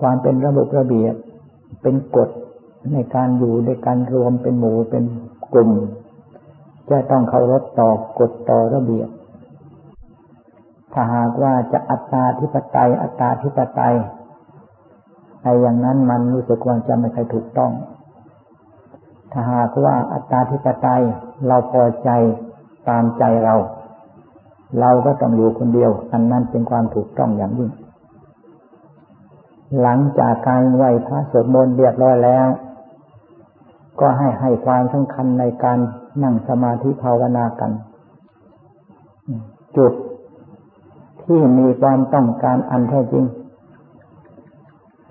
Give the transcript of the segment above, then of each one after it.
ความเป็นระบบระเบียบ เป็นกฎในการอยู่ในการรวมเป็นหมู่เป็นกลุ่ม จะต้องเคารพต่อกฎต่อระเบียบ ถ้าหากว่าจะอัตตาธิปไตย อัตตาธิปไตยไอ้อย่างนั้นมันรู้สึกว่าจะไม่ค่อยถูกต้อง ถ้าหากว่าอัตตาธิปไตยเราพอใจตามใจเรา เราก็ต้องอยู่คนเดียว อันนั้นเป็นความถูกต้องอย่างยิ่ง หลังจากการไหวพระสวดมนต์เรียบร้อยแล้ว ก็ให้ให้ความสำคัญในการนั่งสมาธิภาวนากัน จุดที่มีความต้องการอันแท้จริง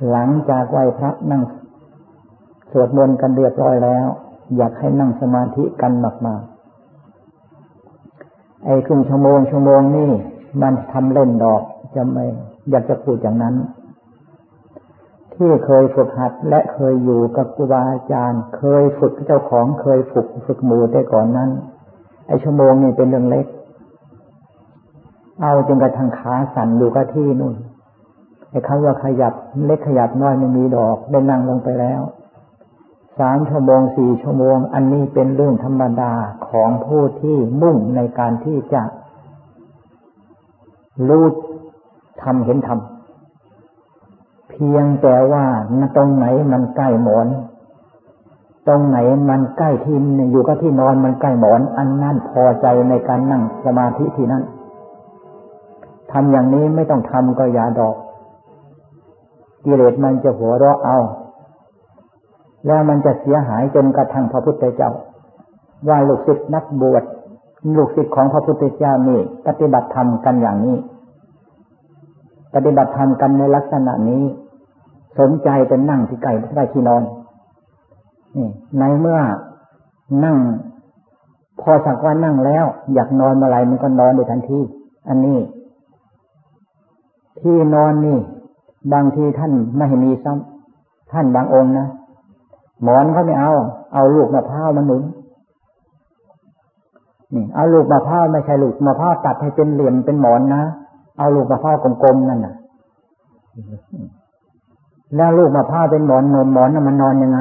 หลังจากไหวพระนั่งสวดมนต์กันเรียบร้อยแล้ว อยากให้นั่งสมาธิกันมากๆไอ้ครึ่งชั่วโมงชั่วโมงนี่มันทำเล่นดอกจะไม่อยากจะพูดอย่างนั้น ที่เคยฝึกหัดและเคยอยู่กับครูบาอาจารย์ เคยฝึกเจ้าของเคยฝึกฝึกหมู่แต่ก่อนนั้น ไอ้ชั่วโมงนี่เป็นเรื่องเล็ก เอาจนกระทั่งขาสั่นอยู่กับที่นู่นไอ้คำว่าขยับเล็กขยับน้อยไม่มีดอกได้นั่งลงไปแล้วสามชั่วโมงสี่ชั่วโมง อันนี้เป็นเรื่องธรรมดาของผู้ที่มุ่งในการที่จะรู้ทำเห็นทำ พียงแต่ว่าตรงไหนมันใกล้หมอน ตรงไหนมันใกล้ที่อยู่ก็ที่นอนมันใกล้หมอน อันนั้นพอใจในการนั่งสมาธิที่นั้นทำอย่างนี้ไม่ต้องทำก็อย่าดอก กิเลสมันจะหัวเราะเอา แล้วมันจะเสียหายจนกระทั่งพระพุทธเจ้า ว่าลูกศิษย์นักบวชลูกศิษย์ของพระพุทธเจ้านี่ ปฏิบัติธรรมกันอย่างนี้ ปฏิบัติธรรมกันในลักษณะนี้ สนใจจะนั่งที่ไก่ใกล้ที่นอนนี่ในเมื่อนั่ง พอสักว่านั่งแล้ว อยากนอนเมื่อไรมันก็นอนในทันทีอันนี้ ที่นอนนี่ บางทีท่านไม่มีซ้ำท่านบางองค์นะหมอนเขาไม่เอา เอาลูกมะพร้าวมาหนุนนี่ เอาลูกมะพร้าวไม่ใช่ลูกมะพร้าวตัดให้เป็นเหลี่ยมเป็นหมอนนะเอาลูกมะพร้าวกลมๆนั่นน่ะ แล้วลูกมะพร้าวเป็นหมอนนมหมอนน่ะมันนอนยังไง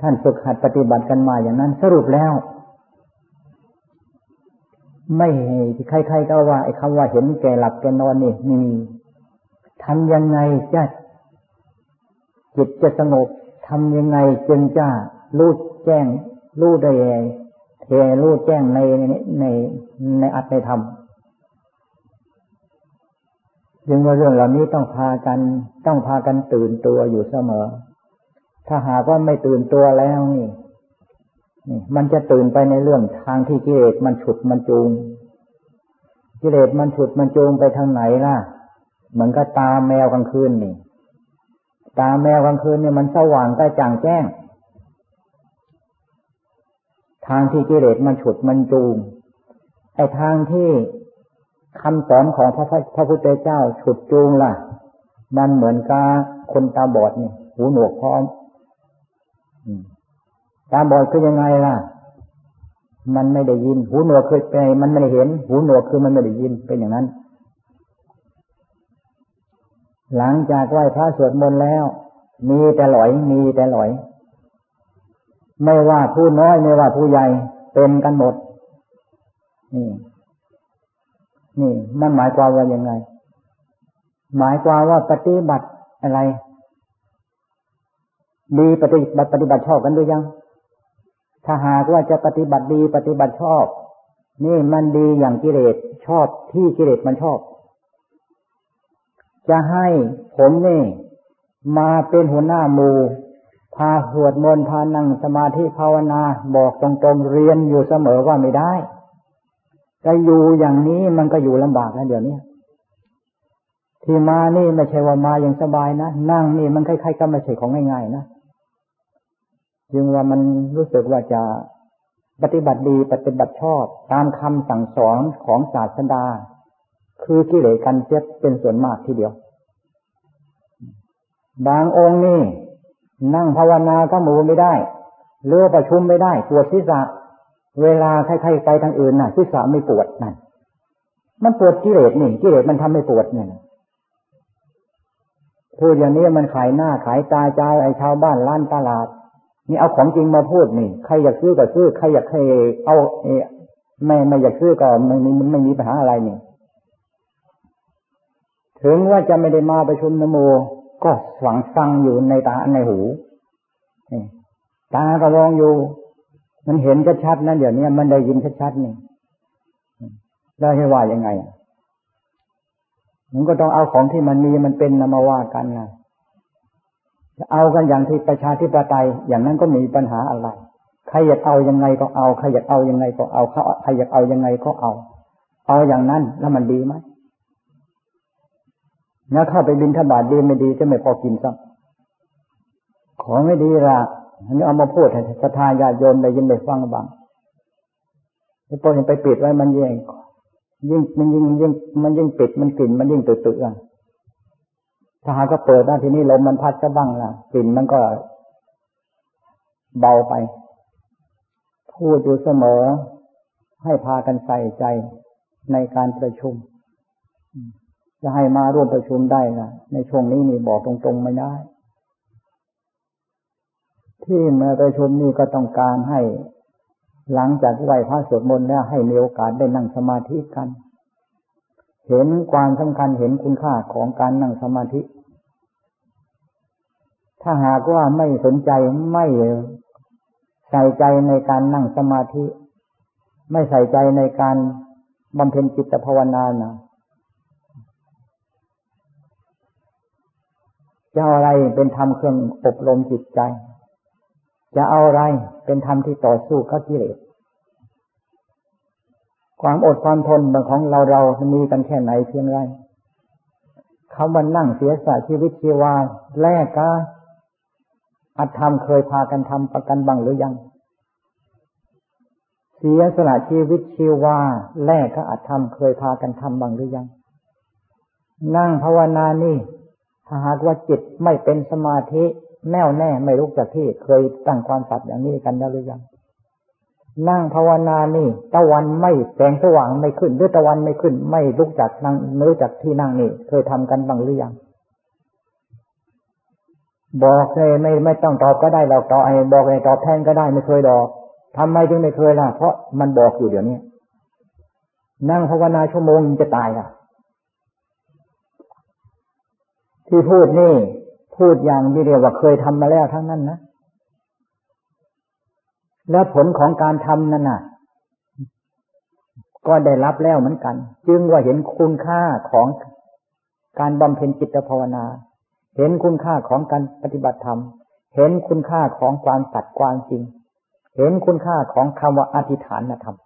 ท่านฝึกหัดปฏิบัติกันมาอย่างนั้นสรุปแล้ว ไม่ใครๆก็ว่าไอ้คำว่าเห็นแก่หลับแก่นอนนี่ไมีทำยังไงจะจิตจะสงบทำยังไงจึงจะรู้แจ้งรู้ได้เทรู้แจ้งในในในอัตในธรรม จึงว่าเรื่องเหล่านี้ต้องพากันต้องพากันตื่นตัวอยู่เสมอ ถ้าหากว่าไม่ตื่นตัวแล้วนี่นี่มันจะตื่นไปในเรื่องทางที่กิเลสมันฉุดมันจูง กิเลสมันฉุดมันจูงไปทางไหนล่ะ เหมือนกับตาแมวกลางคืนนี่ ตาแมวกลางคืนเนี่ยมันสว่างกระจ่างแจ้ง ทางที่กิเลสมันฉุดมันจูงไอ้ทางที่ คำสอนของพระพระพุทธเจ้าฉุดจูงล่ะ มันเหมือนกับคนตาบอดนี่หูหนวกพร้อมตาบอดคือยังไงล่ะ มันไม่ได้ยิน หูหนวกคือไงมันไม่ได้เห็น หูหนวกคือมันไม่ได้ยินเป็นอย่างนั้น หลังจากไหว้พระสวดมนต์แล้ว มีแต่หลอย มีแต่หลอย ไม่ว่าผู้น้อยไม่ว่าผู้ใหญ่เป็นกันหมดนี่ นี่มันหมายความว่ายังไง หมายความว่าปฏิบัติอะไรดีปฏิบัติปฏิบัติชอบกันหรือยัง ถ้าหากว่าจะปฏิบัติดีปฏิบัติชอบ นี่มันดีอย่างกิเลสชอบที่กิเลสมันชอบ จะให้ผมนี่มาเป็นหัวหน้าหมู่พาหวดมนพานั่งสมาธิภาวนาบอกตรงๆเรียนอยู่เสมอว่าไม่ได้ จะอยู่อย่างนี้มันก็อยู่ลำบากนะเดี๋ยวนี้ที่มานี่ไม่ใช่ว่ามาอย่างสบายนะ นั่งนี่มันคล้ายๆก็ไม่ใช่ของง่ายๆนะจึงว่ามันรู้สึกว่าจะปฏิบัติดีปฏิบัติชอบ ตามคำสั่งสอนของศาสดา คือกิเลสกันเจ็บเป็นส่วนมากทีเดียว บางองค์นี่ นั่งภาวนาก็มูไม่ได้เลือประชุมไม่ได้ปวดศีรษะ เวลาใครๆไปทางอื่นน่ะศีรษะไม่ปวดนั่นมันปวดกิเลสนี่กิเลสมันทำให้ปวดเนี่ยพูดอย่างนี้มันขายหน้าขายตาใจไอ้ชาวบ้านล้านตลาด นี่เอาของจริงมาพูดนี่ใครอยากซื้อก็ซื้อใครอยากให้เอาไม่ไม่อยากซื้อก็ไม่มีไม่มีปัญหาอะไรนี่ถึงว่าจะไม่ได้มาประชุมนโม ก็หวังฟังอยู่ในตาในหูตาก็มองอยู่ มันเห็นชัดๆนั่นเดี๋ยวนี้มันได้ยินชัดๆนี่แล้วให้ว่ายังไงมันก็ต้องเอาของที่มันมีมันเป็นนมาว่ากันนะจะเอากันอย่างที่ประชาธิปไตยอย่างนั้นก็มีปัญหาอะไรใครอยากเอายังไงก็เอาใครอยากเอายังไงก็เอาเขาใครอยากเอายังไงก็เอา เอาอย่างนั้นแล้วมันดีไหมแล้วเข้าไปบินทบาทดีไม่ดีจะไม่พอกินซ้ำของไม่ดีละ อันนี้เอามาพูดให้ศรัทธาญาโยมได้ยินได้ฟังบ้างไอ้พวกนี้ไปปิดไว้มันแย่งยิ่งมันยิ่งยิ่งมันยิ่งปิดมันกลิ่นมันยิ่งตื่นตื่นถ้าหากก็เปิดได้ทีนี้ลมมันพัดจะบ้างล่ะกลิ่นมันก็เบาไป พูดอยู่เสมอ ให้พากันใส่ใจในการประชุม จะให้มาร่วมประชุมได้นะในช่วงนี้นี่บอกตรงๆไม่ได้ ที่มาประชุมนี่ก็ต้องการให้ หลังจากไหว้พระสวดมนต์แล้วให้มีโอกาสได้นั่งสมาธิกัน เห็นความสำคัญเห็นคุณค่าของการนั่งสมาธิ ถ้าหากว่าไม่สนใจไม่ใส่ใจในการนั่งสมาธิ ไม่ใส่ใจในการบำเพ็ญจิตภาวนานะจะเอาอะไรเป็นธรรมเครื่องอบรมจิตใจ จะเอาอะไรเป็นธรรมที่ต่อสู้กับกิเลส ความอดความทนบางของเราเรามีกันแค่ไหนเพียงไรคำว่านั่งเสียสละชีวิตชีวาแลกกาอัตธรรมเคยพากันทำประกันบังหรือยัง เสียสละชีวิตชีวาแลกก็อัตธรรมเคยพากันทำบังหรือยัง นั่งภาวนานี่ถ้าหากว่าจิตไม่เป็นสมาธิ แน่วแน่ไม่ลุกจากที่เคยตั้งความสัตย์อย่างนี้กันแล้วหรือยัง นั่งภาวนานี่ตะวันไม่แสงสว่างไม่ขึ้นหรือตะวันไม่ขึ้น ไม่ลุกจากนั่งไม่ลุกจากที่นั่งนี่เคยทำกันบ้างหรือยัง บอกเลยไม่ไม่ต้องตอบก็ได้เราตอบไอ้บอกเลยตอบแทนก็ได้ไม่เคยดอกทำไมจึงไม่เคยล่ะ เพราะมันบอกอยู่เดี๋ยวนี้นั่งภาวนาชั่วโมงจะตายล่ะ ที่พูดนี่ พูดอย่างที่เรียกว่าเคยทำมาแล้วทั้งนั้นนะ แล้วผลของการทำนั่นน่ะ ก็ได้รับแล้วเหมือนกัน จึงว่าเห็นคุณค่าของการบำเพ็ญจิตภาวนา เห็นคุณค่าของการปฏิบัติธรรม เห็นคุณค่าของความสัตย์ความจริง เห็นคุณค่าของคำว่าอธิษฐานธรรม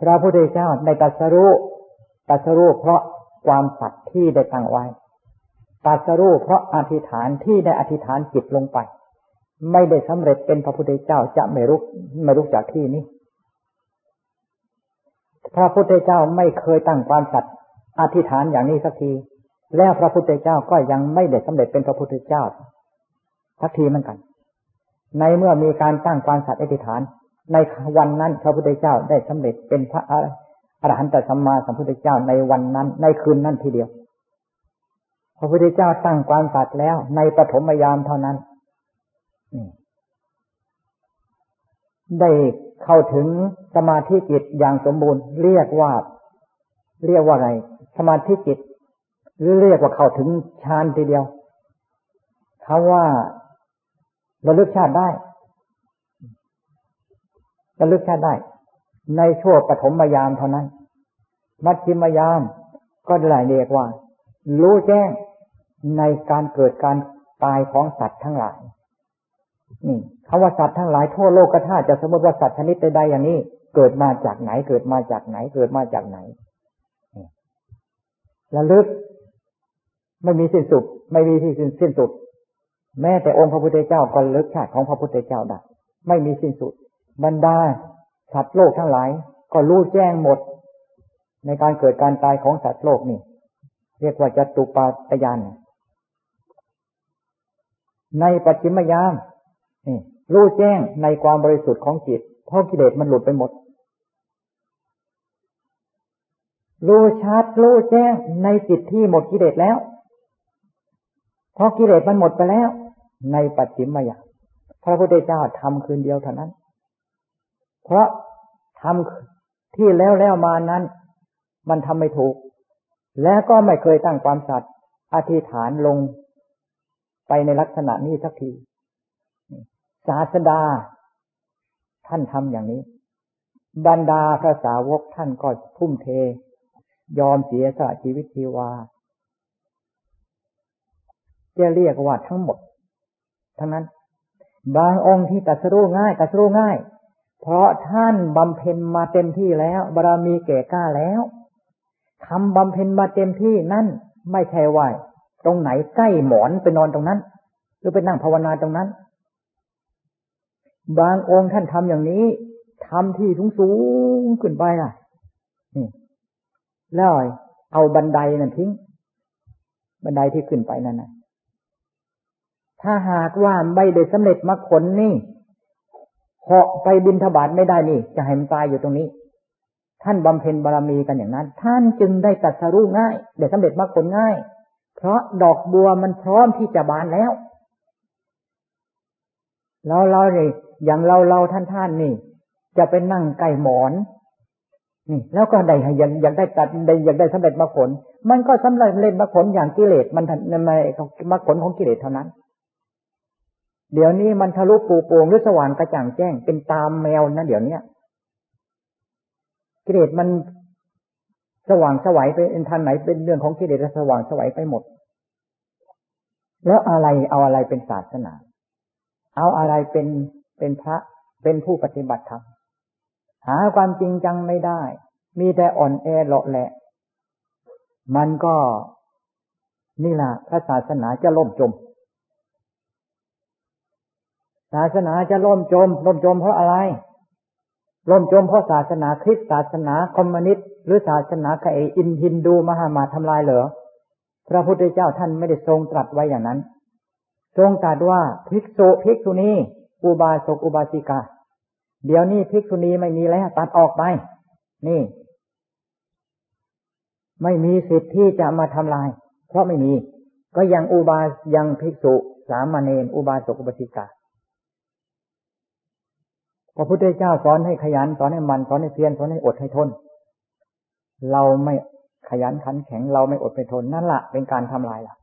พระพุทธเจ้าได้ตรัสรู้ตรัสรู้เพราะความสัตย์ที่ได้ตั้งไว้ ตัสรู้เพราะอธิษฐานที่ได้อธิษฐานจิตลงไป ไม่ได้สำเร็จเป็นพระพุทธเจ้าจะไม่รู้ไม่รู้จากที่นี้ พระพุทธเจ้าไม่เคยตั้งความสัตย์อธิษฐานอย่างนี้สักที แล้วพระพุทธเจ้าก็ยังไม่ได้สำเร็จเป็นพระพุทธเจ้าสักทีเหมือนกัน ในเมื่อมีการตั้งความสัตย์อธิษฐาน ในวันนั้นพระพุทธเจ้าได้สำเร็จเป็นพระอรหันตสัมมาสัมพุทธเจ้าในวันนั้น ในคืนนั้นทีเดียว พระพุทธเจ้าตั้งความสัตย์แล้ว ในปฐมยามเท่านั้นได้เข้าถึงสมาธิจิตอย่างสมบูรณ์ เรียกว่า เรียกว่าไงสมาธิจิต หรือเรียกว่าเข้าถึงฌานทีเดียวเขาว่าระลึกชาติได้ระลึกชาติได้ ในช่วงปฐมยามเท่านั้น มัชชิมยามก็ได้เรียกว่า รู้แจ้งในการเกิดการตายของสัตว์ทั้งหลาย นี่คำว่าสัตว์ทั้งหลายทั่วโลกก็ถ้าจะสมมติว่าสัตว์ชนิดใดๆอย่างนี้ เกิดมาจากไหน เกิดมาจากไหน เกิดมาจากไหนระลึก ไม่มีสิ้นสุด ไม่มีที่สิ้นสิ้นสุด แม้แต่องค์พระพุทธเจ้าก็ลึกชาติของพระพุทธเจ้าได้ไม่มีสิ้นสุด บรรดาสัตว์โลกทั้งหลาย ก็รู้แจ้งหมด ในการเกิดการตายของสัตว์โลกนี่ เรียกว่าจตุปาตยานในปัจฉิมยามนี่รู้แจ้งในความบริสุทธิ์ของจิตเพราะกิเลสมันหลุดไปหมด รู้ชัดรู้แจ้งในจิตที่หมดกิเลสแล้วเพราะกิเลสมันหมดไปแล้ว ในปัจฉิมมายาพระพุทธเจ้าทำคืนเดียวเท่านั้น เพราะทำที่แล้วแล้วมานั้น มันทำไม่ถูก และก็ไม่เคยตั้งความสัตย์อธิษฐานลงไปในลักษณะนี้สักที ศาสดา ท่านทำอย่างนี้ บรรดาพระสาวกท่านก็ทุ่มเท ยอมเสียสละชีวิตชีวาจะเรียกว่าทั้งหมด ทั้งนั้น บางองค์ที่ตัดสู้ง่ายตัดสู้ง่าย เพราะท่านบำเพ็ญมาเต็มที่แล้วบารมีเก่กล้าแล้ว ทำบำเพ็ญมาเต็มที่นั่นไม่ใช่ว่าตรงไหนใกล้หมอนไปนอนตรงนั้น หรือไปนั่งภาวนาตรงนั้น บางองค์ท่านทำอย่างนี้ทำที่สูงสูงขึ้นไปอะ นี่ แล้วเอาบันไดนั่นทิ้ง บันไดที่ขึ้นไปนั่นนะถ้าหากว่าไม่ได้สำเร็จมรรคผลนี่เหาะไปบินทบาทไม่ได้นี่ จะให้มันตายอยู่ตรงนี้ ท่านบำเพ็ญบารมีกันอย่างนั้น ท่านจึงได้ตัดสรู้ง่ายได้สำเร็จมรรคผลง่าย เพราะดอกบัวมันพร้อมที่จะบานแล้ว เราเราเนี่ยอย่างเราเราท่านท่านนี่ จะไปนั่งใกล้หมอน นี่ แล้วก็ได้อยากอยากได้ตัดได้อยากได้สำเร็จมรรคผล มันก็สำเร็จเล่นมรรคผลอย่างกิเลสมันในมรรคผลของกิเลสเท่านั้น เดี๋ยวนี้มันทะลุปูโปงหรือสว่างกระจ่างแจ้งเป็นตามแมวนะเดี๋ยวนี้ กิเลสมันสว่างสวัยไปเอ็นทันไหนเป็นเรื่องของกิเลสสว่างสวัยไปหมด แล้วอะไรเอาอะไรเป็นศาสนา เอาอะไรเป็นเป็นพระเป็นผู้ปฏิบัติธรรมหาความจริงจังไม่ได้ มีแต่อ่อนแอเละแหละ มันก็นี่แหละพระศาสนาจะล่มจม ศาสนาจะล่มจมล่มจมเพราะอะไร ล่มจมเพราะศาสนาคริสต์ศาสนาคอมมิวนิสต์หรือศาสนาไคอินฮินดูมหามาทำลายเหรอพระพุทธเจ้าท่านไม่ได้ทรงตรัสไว้อย่างนั้น ทรงตรัสว่าภิกษุภิกษุณีอุบาสกอุบาสิกา เดี๋ยวนี้ภิกษุณีไม่มีแล้วตัดออกไป นี่ ไม่มีสิทธิ์ที่จะมาทำลาย เพราะไม่มี ก็ยังอุบาสยังภิกษุ สามเณรอุบาสกอุบาสิกา พระพุทธเจ้าสอนให้ขยันสอนให้มันสอนให้เพียรสอนให้อดให้ทน เราไม่ขยันขันแข็งเราไม่อดไปทนนั่นแหละเป็นการทำลายล่ะ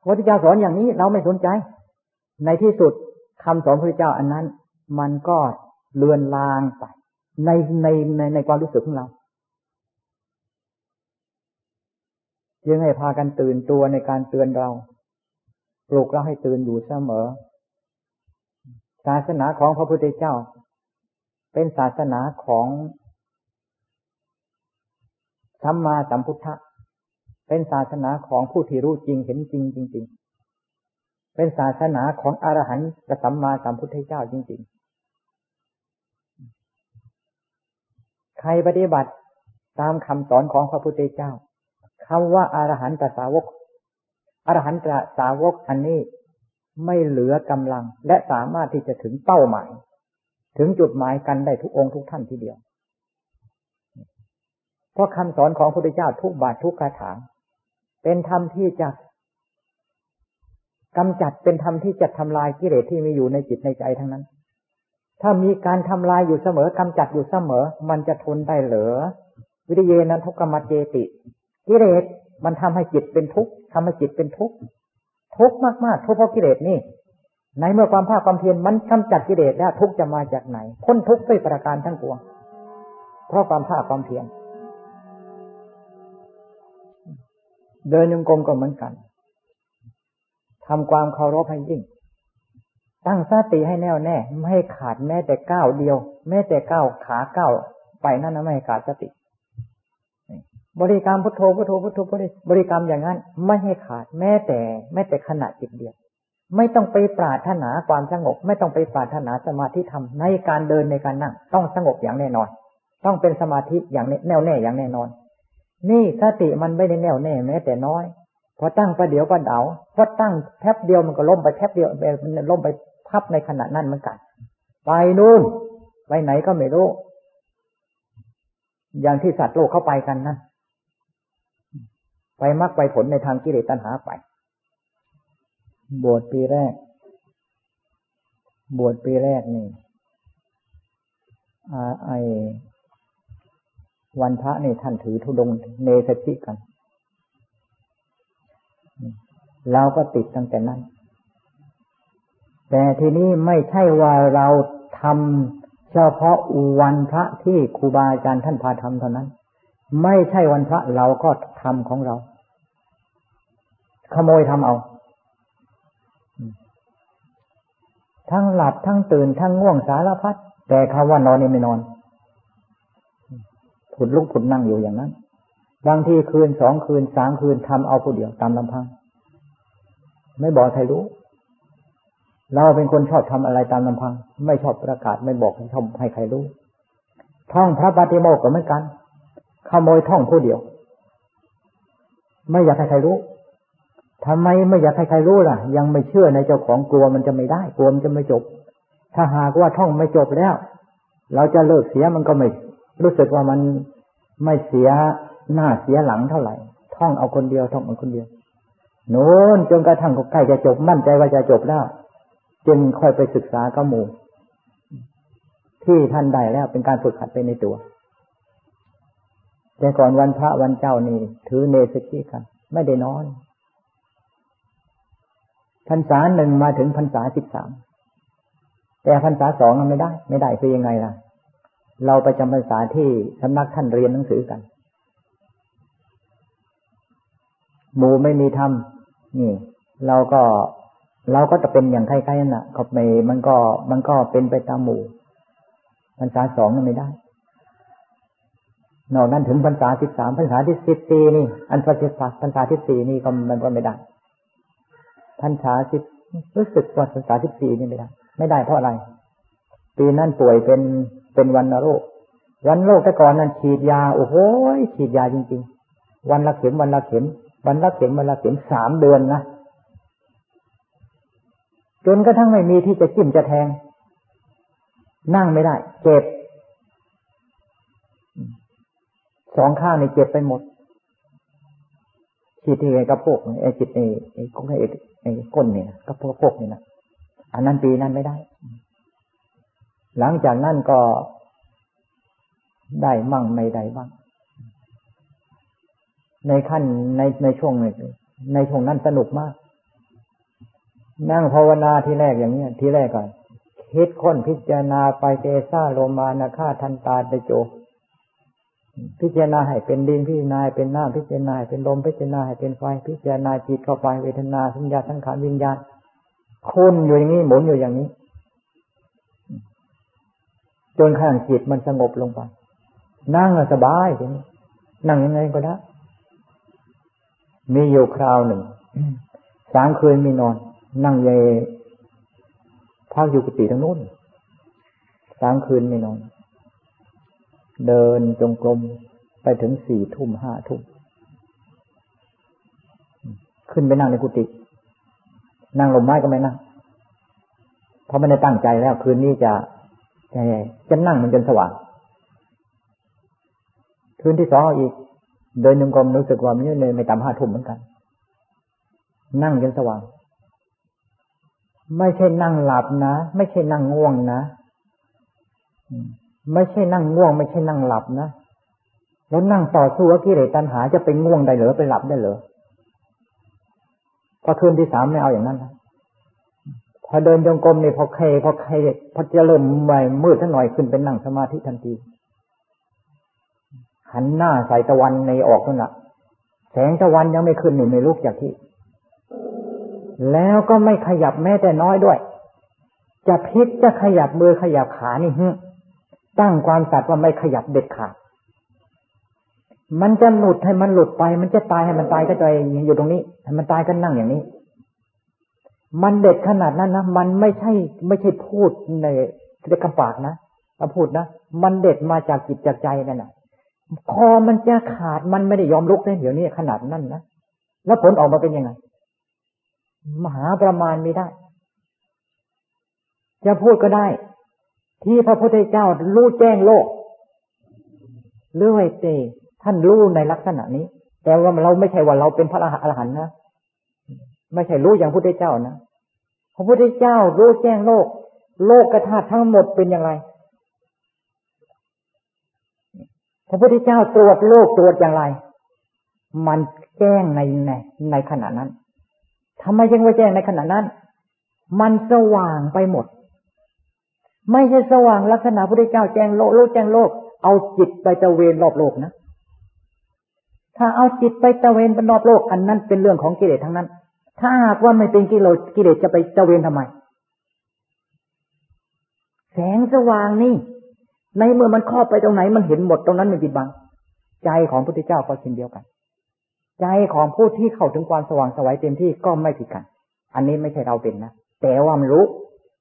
พระพุทธเจ้าสอนอย่างนี้เราไม่สนใจ ในที่สุดคำสอนพระพุทธเจ้าอันนั้น มันก็เลือนลางไปในในในในความรู้สึกของเรายังให้พากันตื่นตัวในการเตือนเรา ปลุกเราให้ตื่นอยู่เสมอ ศาสนาของพระพุทธเจ้า เป็นศาสนาของสัมมาสัมพุทธะ เป็นศาสนาของผู้ที่รู้จริงเห็นจริงจริง ๆ เป็นศาสนาของอรหันต์สัมมาสัมพุทธเจ้าจริง ๆ ใครปฏิบัติตามคำสอนของพระพุทธเจ้าคำว่าอารหันตสาวกอรหันตสาวกอันนี้ ไม่เหลือกำลัง และสามารถที่จะถึงเป้าหมาย ถึงจุดหมายกันได้ทุกองค์ทุกท่านทีเดียว เพราะคำสอนของพระพุทธเจ้าทุกบาททุกคาถาเป็นธรรมที่จะกำจัดเป็นธรรมที่จะทำลายกิเลสที่มีอยู่ในจิตในใจทั้งนั้น ถ้ามีการทำลายอยู่เสมอกำจัดอยู่เสมอ มันจะทนได้เหรอ วิริเยนั้นทุกกรรมเจติ กิเลสมันทำให้จิตเป็นทุกข์ทำให้จิตเป็นทุกข์ ทุกข์มากๆทุกข์เพราะกิเลสนี่ในเมื่อความภาคความเพียรมันกำจัดกิเลสได้ทุกข์จะมาจากไหนพ้นทุกข์ด้วยประการทั้งปวง เพราะความภาคความเพียรเดินยงกลมก็เหมือนกันทำความเคารพให้ยิ่ง ตั้งสติให้แน่วแน่ ไม่ให้ขาดแม้แต่ก้าวเดียว แม้แต่ก้าวขาก้าวไปนั่นนะไม่ให้ขาดสติ บริกรรมพุทโธพุทโธพุทโธบริบริกรรมอย่างนั้น ไม่ให้ขาดแม้แต่แม้แต่ขณะจิตเดียว ไม่ต้องไปปราถนาความสงบ ไม่ต้องไปปราถนาสมาธิธรรมในการเดินในการนั่ง ต้องสงบอย่างแน่นอน ต้องเป็นสมาธิอย่างแน่วแน่อย่างแน่นอน นี่สติมันไม่ได้แน่วแน่แม้แต่น้อยพอตั้งประเดี๋ยวประเดาพอตั้งแทบเดียวมันก็ล้มไปแทบเดียวมันล้มไปพับในขณะนั้นเหมือนกัน ไปนู่นไปไหนก็ไม่รู้อย่างที่สัตว์โลกเข้าไปกันนั่น ไปมักไปผลในทางกิเลสตัณหาไป บวชปีแรก บวชปีแรกนี่ไอวันพระนี่ท่านถือธุดงเนสชิกันเราก็ติดตั้งแต่นั้น แต่ทีนี้ไม่ใช่ว่าเราทำเฉพาะวันพระที่ครูบาอาจารย์ท่านพาทำเท่านั้น ไม่ใช่วันพระเราก็ทำของเรา ขโมยทำเอา ทั้งหลับทั้งตื่นทั้งง่วงสารพัดแต่คาว่านอนนี่ไม่นอนผุดลุกผุดนั่งอยู่อย่างนั้น บางทีคืนสองคืนสามคืนทำเอาผู้เดียวตามลำพัง ไม่บอกใครรู้ เราเป็นคนชอบทำอะไรตามลำพัง ไม่ชอบประกาศไม่บอกให้ชอบให้ใครรู้ ท่องพระปฏิโมกข์ก็เหมือนกัน ขโมยท่องผู้เดียว ไม่อยากให้ใครรู้ทำไมไม่อยากให้ใครรู้ล่ะ ยังไม่เชื่อในเจ้าของกลัวมันจะไม่ได้กลัวมันจะไม่จบ ถ้าหากว่าท่องไม่จบแล้ว เราจะเลิกเสียมันก็ไม่ รู้สึกว่ามันไม่เสียหน้าเสียหลังเท่าไหร่ ท่องเอาคนเดียวท่องเอาคนเดียวโน้นจนกระทั่งใกล้จะจบมั่นใจว่าจะจบแล้วจึงค่อยไปศึกษาข้อมูลที่ท่านได้แล้วเป็นการฝึกหัดไปในตัว แต่ก่อนวันพระวันเจ้านี่ ถือเนสกิกัน ไม่ได้นอนพรรษาหนึ่งมาถึงพรรษาสิบสามแต่พรรษาสองไม่ได้ ไม่ได้คือยังไงล่ะ เราไปจำพรรษาที่สำนักท่านเรียนหนังสือกัน หมูไม่มีธรรมนี่ เราก็เราก็จะเป็นอย่างใครๆนั่นแหละก็ไม่มันก็ มันก็เป็นไปตามหมู่พรรษาสองไม่ได้ นอกนั้นถึงพรรษาที่สามพรรษาที่สิบสี่นี่ อันพรรษาพรรษาที่สี่นี่ก็มันก็ไม่ได้พรรษาสิบรู้สึกว่าพรรษาที่สี่นี่ไม่ได้ ไม่ได้เพราะอะไร ปีนั้นป่วยเป็นเป็นวันโรค วันโรคแต่ก่อนนั้นฉีดยาโอ้โหฉีดยาจริง ๆ วันละเข็มวันละเข็ม วันละเข็มวันละเข็มสามเดือนนะจนกระทั่งไม่มีที่จะจิ้มจะแทง นั่งไม่ได้ เจ็บ สองข้างในเจ็บไปหมดฉีดที่ไอ้กระโปงไอ้จิตไอ้ไอ้ก้นไอ้ไอ้ก้นเนี่ยกระโปงเนี่ยนะอันนั้นปีนั้นไม่ได้ หลังจากนั้นก็ได้มั่งไม่ได้บ้าง ในขั้นในในช่วงในช่วงนั้นสนุกมาก นั่งภาวนาที่แรกอย่างเนี้ยที่แรกก่อนคิดค้นพิจารณาไปเตซ่าโลมานาคาทันตาเตโจ พิจารณาให้เป็นดินพิจารณาเป็นน้ำพิจารณาเป็นลมพิจารณาให้เป็นไฟพิจารณาจิตเข้าไปเวทนาสัญญาสังขารวิญญาณคุณอยู่อย่างนี้หมุนอยู่อย่างนี้ จนข้างจิตมันสงบลงไป นั่งสบายทีนี้นั่งยังไงก็ได้ มีอยู่คราวหนึ่งสามคืนมีนอน นั่งเยพักอยู่กุฏิทางนู้นสามคืนไม่นอน เดินจงกรมไปถึงสี่ทุ่มห้าทุ่มขึ้นไปนั่งในกุฏินั่งลมไม้ก็ไม่นั่ง เพราะไม่ได้ตั้งใจแล้วคืนนี้จะแต่จะนั่งมันจนสว่างคืนที่สองอีกโดยหนึ่งกลมรู้สึกว่ามันเนยไม่ต่ำห้าทุ่มเหมือนกัน นั่งจนสว่าง ไม่ใช่นั่งหลับนะ ไม่ใช่นั่งง่วงนะ ไม่ใช่นั่งง่วง ไม่ใช่นั่งหลับนะแล้วนั่งต่อสู้กับกิเลสตัณหาจะไปง่วงได้หรือไปหลับได้หรือพอคืนที่สามไม่เอาอย่างนั้นนะพอเดินจงกรมเนี่ยพอใครพอใครพอจะเริ่มใหม่มืดสักหน่อยขึ้นเป็นนั่งสมาธิทันทีหันหน้าใส่ตะวันในออกนั่นแหละแสงตะวันยังไม่ขึ้นหนึ่งไม่ลุกจากที่ แล้วก็ไม่ขยับแม้แต่น้อยด้วย จะพิษจะขยับมือขยับขานี่ฮึ ตั้งความสัตย์ว่าไม่ขยับเด็ดขาด มันจะหลุดให้มันหลุดไป มันจะตายให้มันตายก็ใจอยู่ตรงนี้ให้มันตายก็นั่งอย่างนี้ มันเด็ดขนาดนั้นนะมันไม่ใช่ ไม่ใช่พูดในเรียกำปากนะมาพูดนะมันเด็ดมาจากจิตจากใจนั่นนะคอมันจะขาดมันไม่ได้ยอมลุกเลยเดี๋ยวนี้ขนาดนั้นนะแล้วผลออกมาเป็นยังไงมหาประมาณไม่ได้ จะพูดก็ได้ ที่พระพุทธเจ้ารู้แจ้งโลกเรื่อยเตท่านรู้ในลักษณะนี้ แต่ว่าเราไม่ใช่ว่าเราเป็นพระอรหันต์นะไม่ใช่รู้อย่างพระพุทธเจ้านะพระพุทธเจ้ารู้แจ้งโลก โลกกระธาทั้งหมดเป็นอย่างไรพระพุทธเจ้าตรวจโลกตรวจอย่างไร มันแจ้งในในในขณะนั้นทำไมยังไม่แจ้งในขณะนั้น มันสว่างไปหมด ไม่ใช่สว่างลักษณะพระพุทธเจ้าแจ้งโลกโลกแจ้งโลก เอาจิตไปตะเวนรอบโลกนะ ถ้าเอาจิตไปตะเวนรอบโลก อันนั้นเป็นเรื่องของกิเลสทั้งนั้น ถ้าหากว่าไม่เป็นกิเลสกิเลสจะไปตะเวนทำไม แสงสว่างนี่ ในเมื่อมันครอบไปตรงไหนมันเห็นหมดตรงนั้นไม่ปิดบัง ใจของพระพุทธเจ้าก็เช่นเดียวกัน ใจของผู้ที่เข้าถึงความสว่างสวัยเต็มที่ก็ไม่ผิดกัน อันนี้ไม่ใช่เราเป็นนะแต่ว่ามันรู้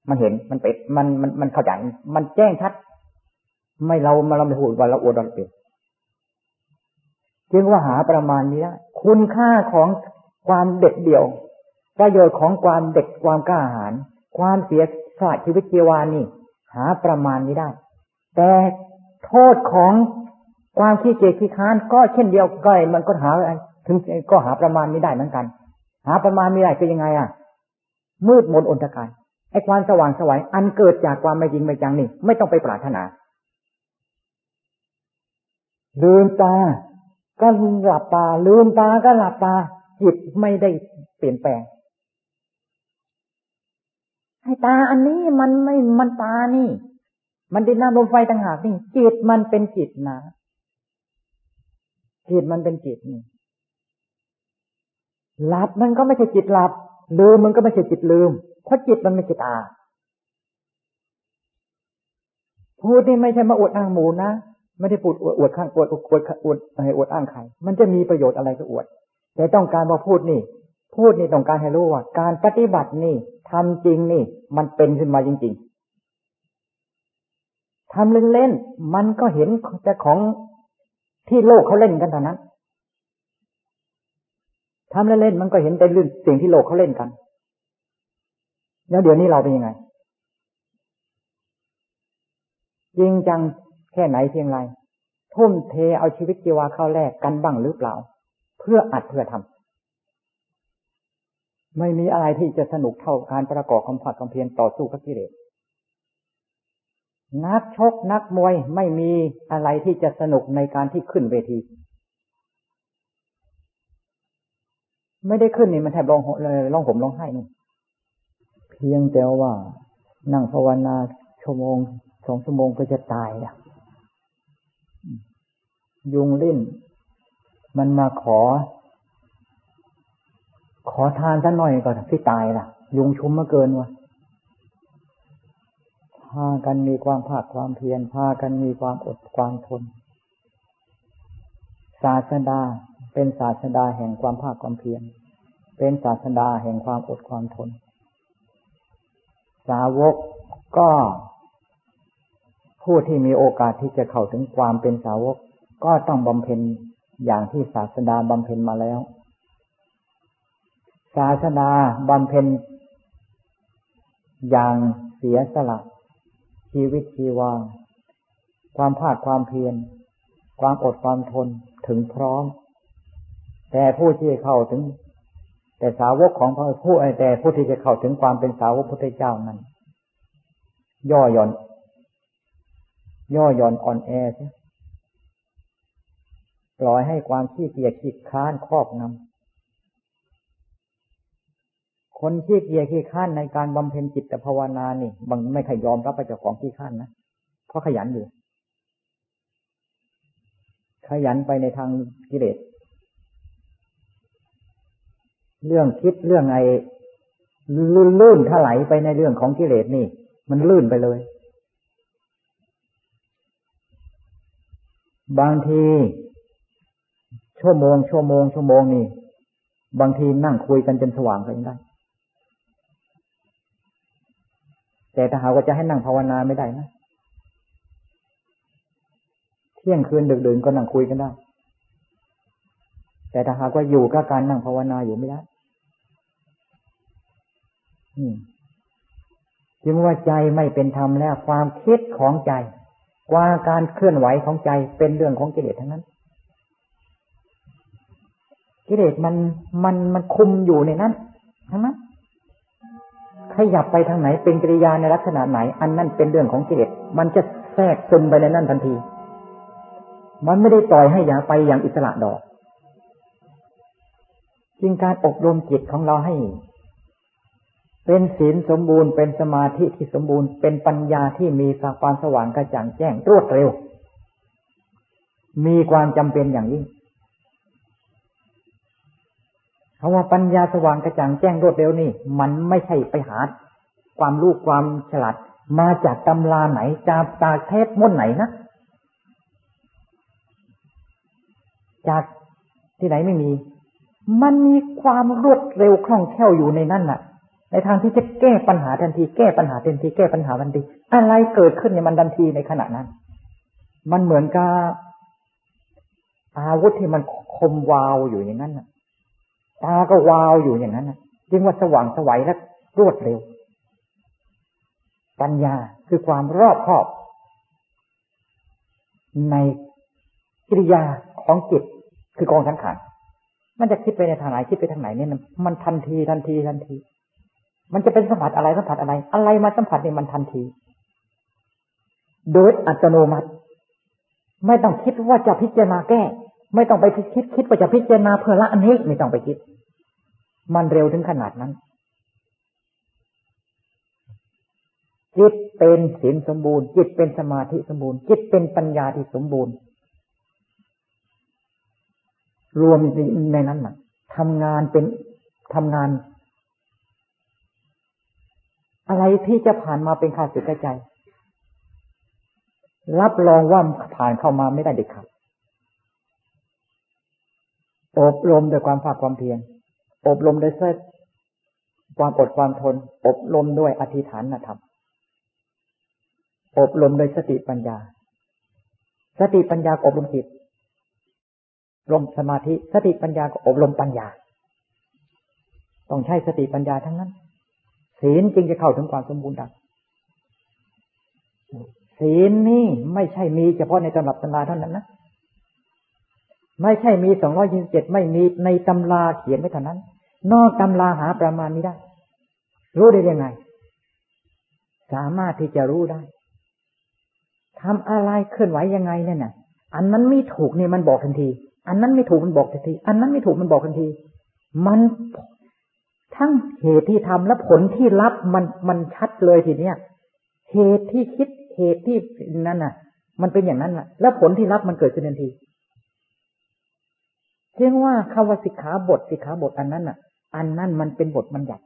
มันเห็นมันเป็นมันมันมันเข้าใจมันแจ้งชัด ไม่เรามาเราไม่พูดว่าเราอวดเราเป็นจึงว่าหาประมาณนี้ได้คุณค่าของความเด็ดเดี่ยว ประโยชน์ของความเด็ดความกล้าหาญความเสียสละชีวิตจีวานี่ หาประมาณนี้ได้ แต่โทษของความขี้เกียจขี้ค้านก็เช่นเดียวกันมันก็หาถึงก็หาประมาณไม่ได้เหมือนกัน หาประมาณไม่ได้คือยังไงอะมืดมนอนตการ ไอ้ความสว่างสวัยอันเกิดจากความไม่จริงไม่จังนี่ ไม่ต้องไปปรารถนาลืมตาก็หลับตา ลืมตาก็หลับตาจิตไม่ได้เปลี่ยนแปลงให้ตาอันนี้มันไม่มันตานี่ มันดินน้ำลมไฟต่างหากนี่จิตมันเป็นจิตนะจิตมันเป็นจิตนี่หลับมันก็ไม่ใช่จิตหลับ ลืมมันก็ไม่ใช่จิตลืม เพราะจิตมันไม่ใช่ตา พูดนี่ไม่ใช่มาอวดอ้างหมูนะ ไม่ได้พูดอวดข้างอวดอวดอวดอวดให้อวดอ้างใคร มันจะมีประโยชน์อะไรก็อวด แต่ต้องการมาพูดนี่ พูดนี่ต้องการให้รู้ว่า การปฏิบัตินี่ทำจริงนี่ มันเป็นขึ้นมาจริง ๆทำเล่นๆมันก็เห็นแต่ของที่โลกเขาเล่นกันเท่านั้น ทำเล่นๆมันก็เห็นแต่เรื่องสิ่งที่โลกเขาเล่นกัน แล้วเดี๋ยวนี้เราเป็นยังไงจริงจังแค่ไหนเพียงไรทุ่มเทเอาชีวิตจีวาเข้าแลกกันบ้างหรือเปล่า เพื่ออัดเพื่อทำไม่มีอะไรที่จะสนุกเท่าการประกอบความผัดความเพียรต่อสู้กับกิเลสนักชกนักมวยไม่มีอะไรที่จะสนุกในการที่ขึ้นเวที ไม่ได้ขึ้นนี่มันแทบร้องเลยร้องผมร้องไห้นี่เพียงแต่ว่านั่งภาวนาชั่วโมงสองชั่วโมงก็จะตายละยุงลิ้น มันมาขอ ขอทานสักหน่อยก่อนที่ตายล่ะ ยุงชุมมาเกินวะพากันมีความภาคความเพียรพากันมีความอดความทน ศาสดา เป็นศาสดาแห่งความภาคความเพียร เป็นศาสดาแห่งความอดความทน สาวกก็ ผู้ที่มีโอกาสที่จะเข้าถึงความเป็นสาวก ก็ต้องบำเพ็ญอย่างที่ศาสดาบำเพ็ญมาแล้ว ศาสดาบำเพ็ญอย่างเสียสละ ชีวิตชีวา ความภาคความเพียร ความอดความทนถึงพร้อม แต่ผู้ที่เข้าถึง แต่สาวกของพระผู้แต่ผู้ที่จะเข้าถึงความเป็นสาวกพุทธเจ้านั้น ย่อหย่อน ย่อหย่อนอ่อนแอใช่ปล่อยให้ความขี้เกียจขี้ค้านครอบงำคนขี้เกียจขี้ข้านในการบำเพ็ญจิตภาวนานี่บางไม่เคยยอมรับไปจากของขี้ข้านนะเพราะขยันอยู่ ขยันไปในทางกิเลส เรื่องคิดเรื่องไอ้ลื่นถลายไปในเรื่องของกิเลสนี่ มันลื่นไปเลย บางที ชั่วโมง ชั่วโมง ชั่วโมงนี่ บางทีนั่งคุยกันจนสว่างไปได้ แต่ถ้าหากว่าจะให้นั่งภาวนาไม่ได้นะเที่ยงคืนดึกดื่นก็นั่งคุยกันได้ แต่ถ้าหากว่าอยู่กับการนั่งภาวนาอยู่ไม่ได้ จึงว่าใจไม่เป็นธรรมแล้ว ความคิดของใจ กว่าการเคลื่อนไหวของใจเป็นเรื่องของกิเลสทั้งนั้น กิเลสมันมันมันคุมอยู่ในนั้นทั้งนั้นขยับไปทางไหนเป็นกิริยาในลักษณะไหน อันนั้นเป็นเรื่องของกิเลสมันจะแทรกซึมไปในนั้นทันที มันไม่ได้ปล่อยให้อย่างไปอย่างอิสระดอก จึงการอบรมจิตของเราให้ เป็นศีลสมบูรณ์เป็นสมาธิที่สมบูรณ์เป็นปัญญาที่มีความสว่างกระจ่างแจ้งรวดเร็ว มีความจำเป็นอย่างยิ่งเพราะว่าปัญญาสว่างกระจ่างแจ้งรวดเร็วนี่ มันไม่ใช่ไปหา ความรู้ความฉลาดมาจากตำราไหนจากตาเทพม้นไหนนะจากที่ไหนไม่มี มันมีความรวดเร็วคล่องแคล่วอยู่ในนั่นน่ะ ในทางที่จะแก้ปัญหาทันทีแก้ปัญหาทันทีแก้ปัญหาทันทีอะไรเกิดขึ้นในมันทันทีในขณะนั้น มันเหมือนกับอาวุธที่มันคมวาวอยู่อย่างนั้นนะตาก็วาวอยู่อย่างนั้นน่งว่าสว่างสวัยและรวดเร็ว ปัญญาคือความรอบคอบ ในกิริยาของจิตคือกองสังขารมันจะคิดไปในทางไหนคิดไปทางไหนเนี่ยมันทันทีทันทีทันที มันจะเป็นสัมผัสอะไรสัมผัสอะไร อะไรมาสัมผัสเนี่ยมันทันที โดยอัตโนมัติ ไม่ต้องคิดว่าจะพิจารณาแก้ ไม่ต้องไปคิดคิดว่าจะพิจารณาเพื่อละอันนี้ไม่ต้องไปคิด มันเร็วถึงขนาดนั้นจิตเป็นศีลสมบูรณ์ จิตเป็นสมาธิสมบูรณ์ จิตเป็นปัญญาที่สมบูรณ์ รวมในนั้นนะทำงานเป็นทำงาน อะไรที่จะผ่านมาเป็นขาดสุดใจ รับรองว่าผ่านเข้ามาไม่ได้เด็ดขาดอบรมโดยความภาคความเพียรอบรมโดยเสความอดความทน อบรมด้วยอธิฐานธรรม อบรมโดยสติปัญญา สติปัญญาอบรมจิตรมสมาธิ สติปัญญาก็อบรมปัญญา ต้องใช้สติปัญญาทั้งนั้น ศีลจึงจะเข้าถึงความสมบูรณ์ดังศีลนี่ไม่ใช่มีเฉพาะในตำรับตำราเท่านั้นนะไม่ใช่มีสองร้อยยี่สิบเจ็ดไม่มีในตำราเขียนไว้เท่านั้น นอกตำราหาประมาณไม่ได้ รู้ได้ยังไง สามารถที่จะรู้ได้ทำอะไรเคลื่อนไหวยังไงเนี่ยนะอันนั้นไม่ถูกเนี่ยมันบอกทันที อันนั้นไม่ถูกมันบอกทันที อันนั้นไม่ถูกมันบอกทันที มัน ทั้งเหตุที่ทำและผลที่รับมันมันชัดเลยทีเนี้ยเหตุที่คิดเหตุที่นั่นน่ะ มันเป็นอย่างนั้นน่ะ แล้วผลที่รับมันเกิดขึ้นทันทีเรียกว่าคำว่าสิกขาบทสิกขาบทอันนั้นน่ะ อันนั้นมันเป็นบทมันหยับ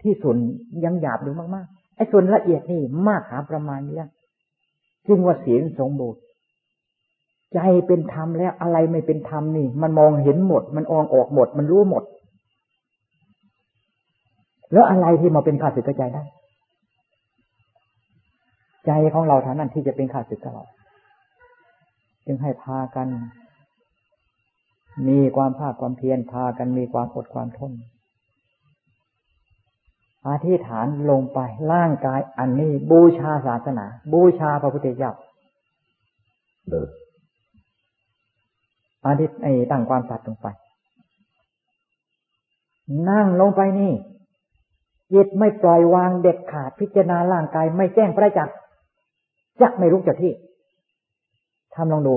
ที่ส่วนยังหยาบหรือมากๆไอ้ส่วนละเอียดนี่มากหาประมาณนี้จึงว่าศีลสมบูรณ์ใจเป็นธรรมแล้วอะไรไม่เป็นธรรมนี่ มันมองเห็นหมด มันอองออกหมด มันรู้หมด แล้วอะไรที่มาเป็นข้าศึกใจได้ ใจของเราเท่านั้นที่จะเป็นข้าศึกกับเรา จึงให้พากัน มีความภาคความเพียรพากันมีความอดความทนอธิษฐานลงไปร่างกายอันนี้บูชาศาสนา บูชาพระพุทธเจ้าอาทิตย์ไอ้ตั้งความสัตย์ลงไป นั่งลงไปนี่ จิตไม่ปล่อยวางเด็ดขาดพิจารณาร่างกายไม่แจ้งพระจักจักไม่รู้จักที่ทำลองดู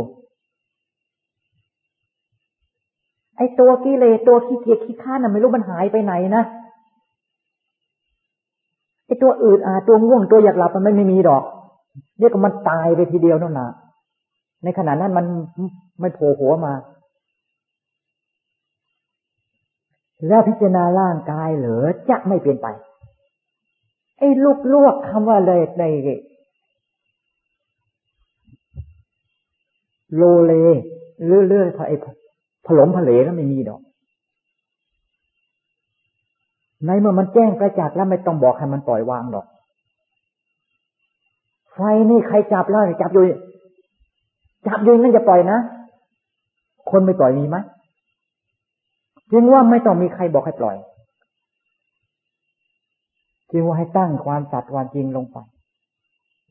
ไอตัวกิเลสตัวขี้เกียจขี้ข้าน่ะไม่รู้มันหายไปไหนนะไอตัวอืดอาตัวง่วงตัวอยากหลับมันไม่ไม่มีดอกเรียกว่ามันตายไปทีเดียวนั่นนะในขณะนั้นมันไม่โผล่หัวมา แล้วพิจารณาร่างกายเหลือจะไม่เปลี่ยนไป ไอ้ลูกลวกคำว่าเลยในโลเลเรื่อยๆอไอ้ผลมผเลแล้วไม่มีดอก ในเมื่อมันแจ้งประจักษ์แล้วไม่ต้องบอกให้มันปล่อยวางดอก ไฟนี่ใครจับแล้วจับอยู่ จับอยู่นั่นจะปล่อยนะ คนไม่ปล่อยมีไหม จึงว่าไม่ต้องมีใครบอกให้ปล่อยจึงว่าให้ตั้งความสัตย์ความจริงลงไป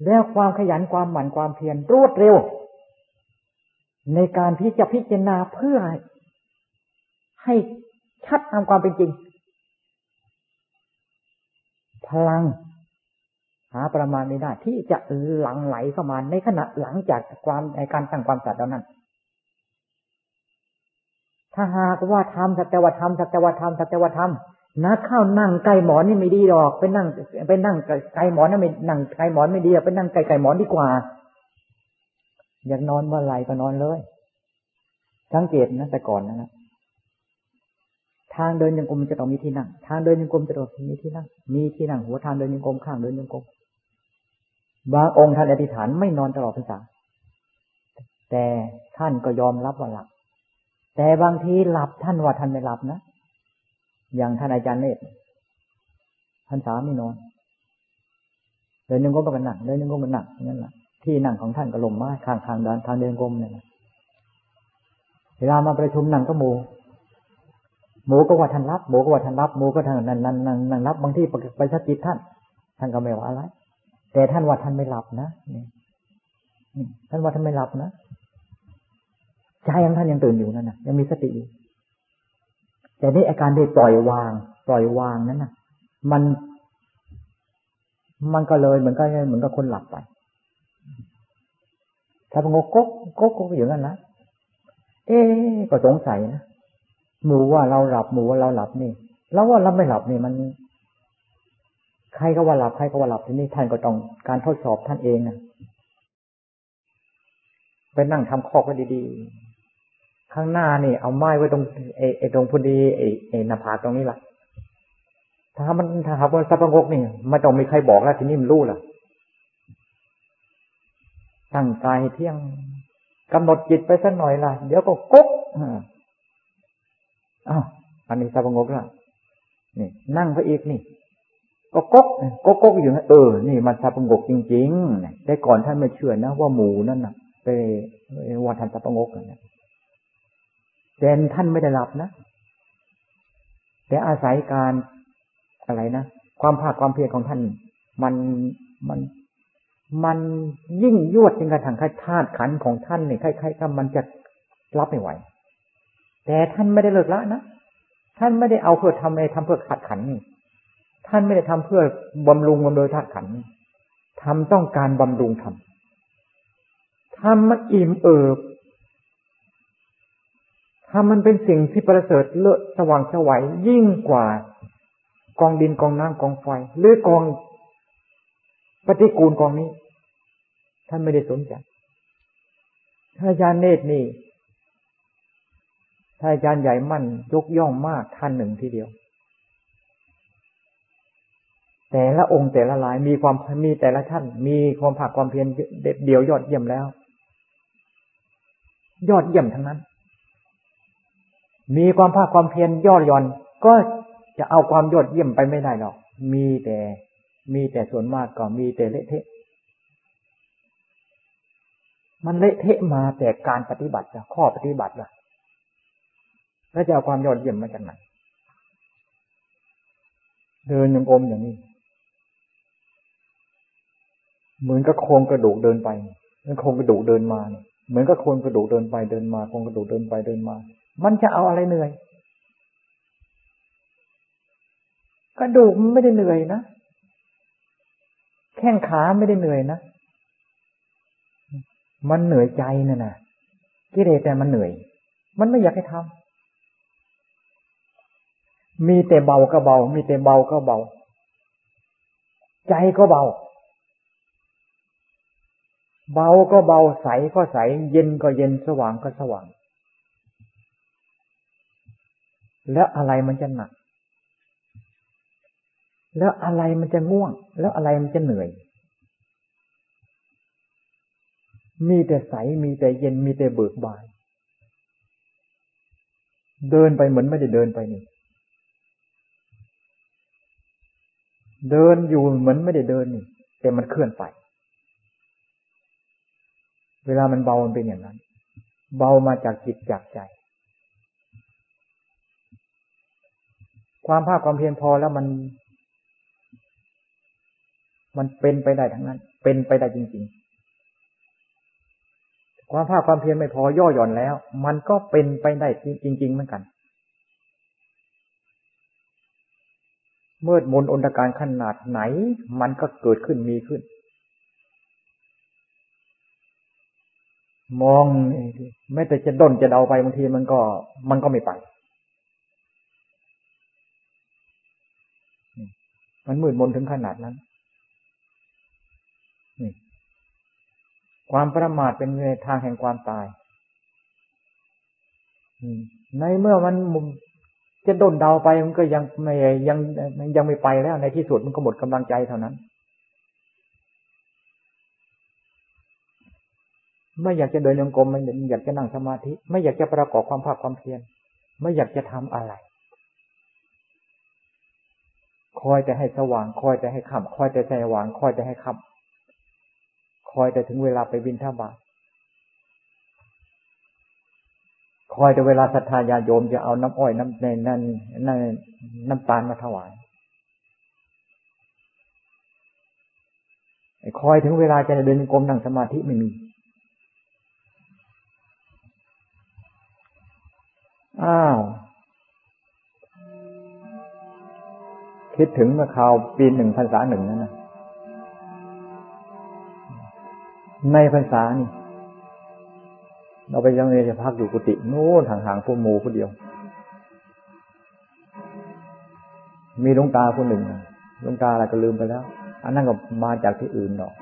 แล้วความขยันความหมั่นความเพียรรวดเร็ว ในการที่จะพิจารณาเพื่อให้ชัดตามความเป็นจริง พลังหาประมาณไม่ได้ที่จะหลังไหลเข้ามาในขณะหลังจากความในการตั้งความสัตย์นั้น ถ้าหากว่าทำสัจวธรรมสัจวธรรมสัจวธรรมนักเข้านั่งไก่หมอนนี่ไม่ดีหรอกไปนั่งไปนั่งไก่หมอนนั่นไม่นั่งไก่หมอนไม่ดีไปนั่งไก่ไก่หมอนดีกว่า อยากนอนเมื่อไรก็นอนเลยสังเกตนะแต่ก่อนนะครับทางเดินยังกรมจะต้องมีที่นั่ง ทางเดินยังกรมจะต้องมีที่นั่ง มีที่นั่ง หัวทางเดินยังกรมข้างเดินยังกรมบางองค์ท่านอธิษฐานไม่นอนตลอดพรรษาแต่ท่านก็ยอมรับว่าหลับ แต่บางทีหลับท่านว่าท่านไม่หลับนะ อย่างท่านอาจารย์เนตรท่านสาไม่นอนเดินยังกรมกันหนักเดินยังกรมกันหนักนั่นแหละที่นั่งของท่านก็ลมมาข้างทางเดินทางเดินกรมเนี่ยเวลามาประชุมนั่งก็หมูหมูก็ว่าท่านรับหมูก็ว่าท่านรับหมูก็ท่านนั่นนั่นนั่นนั่นรับบางที่ไปสกิดท่าน ท่านก็ไม่ว่าอะไร แต่ท่านว่าท่านไม่หลับนะท่านว่าท่านไม่หลับนะ ใจของท่านยังตื่นอยู่นั่นนะยังมีสติอยู่แต่นี่อาการที่ปล่อยวาง ปล่อยวางนั้นนะมัน มันก็เลยเหมือนกับเหมือนกับคนหลับไป ถ้าพงกกกกกอย่างนั้นนะเอ๊ก็สงสัยนะหมูว่าเราหลับหมูว่าเราหลับนี่ แล้วว่าเราไม่หลับนี่มันใครก็ว่าหลับใครก็ว่าหลับทีนี้ท่านก็ต้องการทดสอบท่านเองนะไปนั่งทำคอกไว้ดีๆ ข้างหน้านี่ เอาไม้ไว้ตรงไอ้ไอ้ตรงพอดีไอ้ไอ้หน้าผากตรงนี้แหละถ้ามันถ้าหากว่าสับปะงกนี่ไม่ต้องมีใครบอกแล้วทีนี้มันรู้ล่ะตั้งกายเที่ยงกำหนดจิตไปสักหน่อยล่ะ เดี๋ยวก็ก๊กอ้าวอันนี้สงบแล้วนี่ นั่งไปอีกนี่ก็ก๊กก๊กก๊กอยู่นะเออ นี่มันสงบจริงๆแต่ก่อนท่านไม่เชื่อนะว่าหมูนั่นน่ะไปว่าท่านสงบกันนะ แต่ท่านไม่ได้หลับนะ แต่อาศัยการอะไรนะความภาคความเพียรของท่าน มันมันมันยิ่งยวดจนกระทั่งธาตุขันของท่านเนี่ยคล้ายๆกับมันจะรับไม่ไหว แต่ท่านไม่ได้เลิกละนะท่านไม่ได้เอาเพื่อทำอะไรทำเพื่อขัดขันนี่ท่านไม่ได้ทำเพื่อบำรุงมันโดยธาตุขันทำต้องการบำรุงทำทำมันอิ่มเอิบ ทำมันเป็นสิ่งที่ประเสริฐเลิศสว่างสวัยยิ่งกว่า กองดินกองน้ำกองไฟ หรือกองปฏิกูลกองนี้ ท่านไม่ได้สนใจท่านอาจารย์เนตรนี่ท่านอาจารย์ใหญ่มั่นยกย่องมากท่านหนึ่งทีเดียว แต่ละองค์แต่ละลายมีความมีแต่ละท่าน มีความผักความเพียรเด็ดเดียวยอดเยี่ยมแล้ว ยอดเยี่ยมทั้งนั้น มีความภาคความเพียรยอดย่อน ก็จะเอาความยอดเยี่ยมไปไม่ได้หรอก มีแต่มีแต่ส่วนมากก็มีแต่เละเทะ มันเละเทะมาแต่การปฏิบัติข้อปฏิบัติล่ะ แล้วจะเอาความยอดเยี่ยมมาจากไหนเดินยังอมอย่างนี้เหมือนกับโครงกระดูกเดินไปเหมือนโครงกระดูกเดินมาเนี่ยเหมือนกับโครงกระดูกเดินไปเดินมาโครงกระดูกเดินไปเดินมา มันจะเอาอะไรเหนื่อย กระดูกมันไม่ได้เหนื่อยนะ แข้งขาไม่ได้เหนื่อยนะ มันเหนื่อยใจน่ะนะกิเลสแต่มันเหนื่อย มันไม่อยากให้ทำมีแต่เบาก็เบา มีแต่เบาก็เบา ใจก็เบา เบาก็เบาใสก็ใส เย็นก็เย็นสว่างก็สว่าง แล้วอะไรมันจะหนัก แล้วอะไรมันจะง่วง แล้วอะไรมันจะเหนื่อย มีแต่ใส มีแต่เย็น มีแต่เบิกบาน เดินไปเหมือนไม่ได้เดินไปนี่ เดินอยู่เหมือนไม่ได้เดินนี่ แต่มันเคลื่อนไป เวลามันเบามันเป็นอย่างนั้น เบามาจากจิตจากใจ ความภาคความเพียรพอแล้วมัน มันเป็นไปได้ทั้งนั้น เป็นไปได้จริง ๆ ความภาคความเพียรไม่พอย่อหย่อนแล้ว มันก็เป็นไปได้จริง ๆ เหมือนกัน เมื่อมนอนตการขนาดไหน มันก็เกิดขึ้นมีขึ้น มองแม้แต่จะด้นจะเดาไปบางทีมันก็ มันก็ไม่ไป มันมืดมนถึงขนาดนั้นนี่ความประมาทเป็นทางแห่งความตายในเมื่อมันจะด้นเดาไปมันก็ยังไม่ยังยังไม่ไปแล้วในที่สุดมันก็หมดกำลังใจเท่านั้น ไม่อยากจะเดินยงกรมไม่อยากจะนั่งสมาธิ ไม่อยากจะประกอบความภาคความเพียรไม่อยากจะทำอะไร คอยแต่ให้สว่างคอยแต่ให้ค่ำคอยแต่สว่างคอยแต่ให้ค่ำคอยแต่ถึงเวลาไปบินท่าบาทคอยแต่เวลาศรัทธาญาโยมจะเอาน้ำอ้อยน้ำในนั่นนั่นน้ำตาลมาถวายคอยถึงเวลาจะเดินกรมนั่งสมาธิไม่มีอ้าว คิดถึงเมื่อคราวปีหนึ่งพรรษาหนึ่งนั่นนะในพรรษานี่ เราไปยังเรียจะพักอยู่กุฏิโน้นห่างๆพวกหมูคนเดียว มีลุงตาคนหนึ่งลุงตาอะไรก็ลืมไปแล้ว อันนั้นก็มาจากที่อื่นเนาะ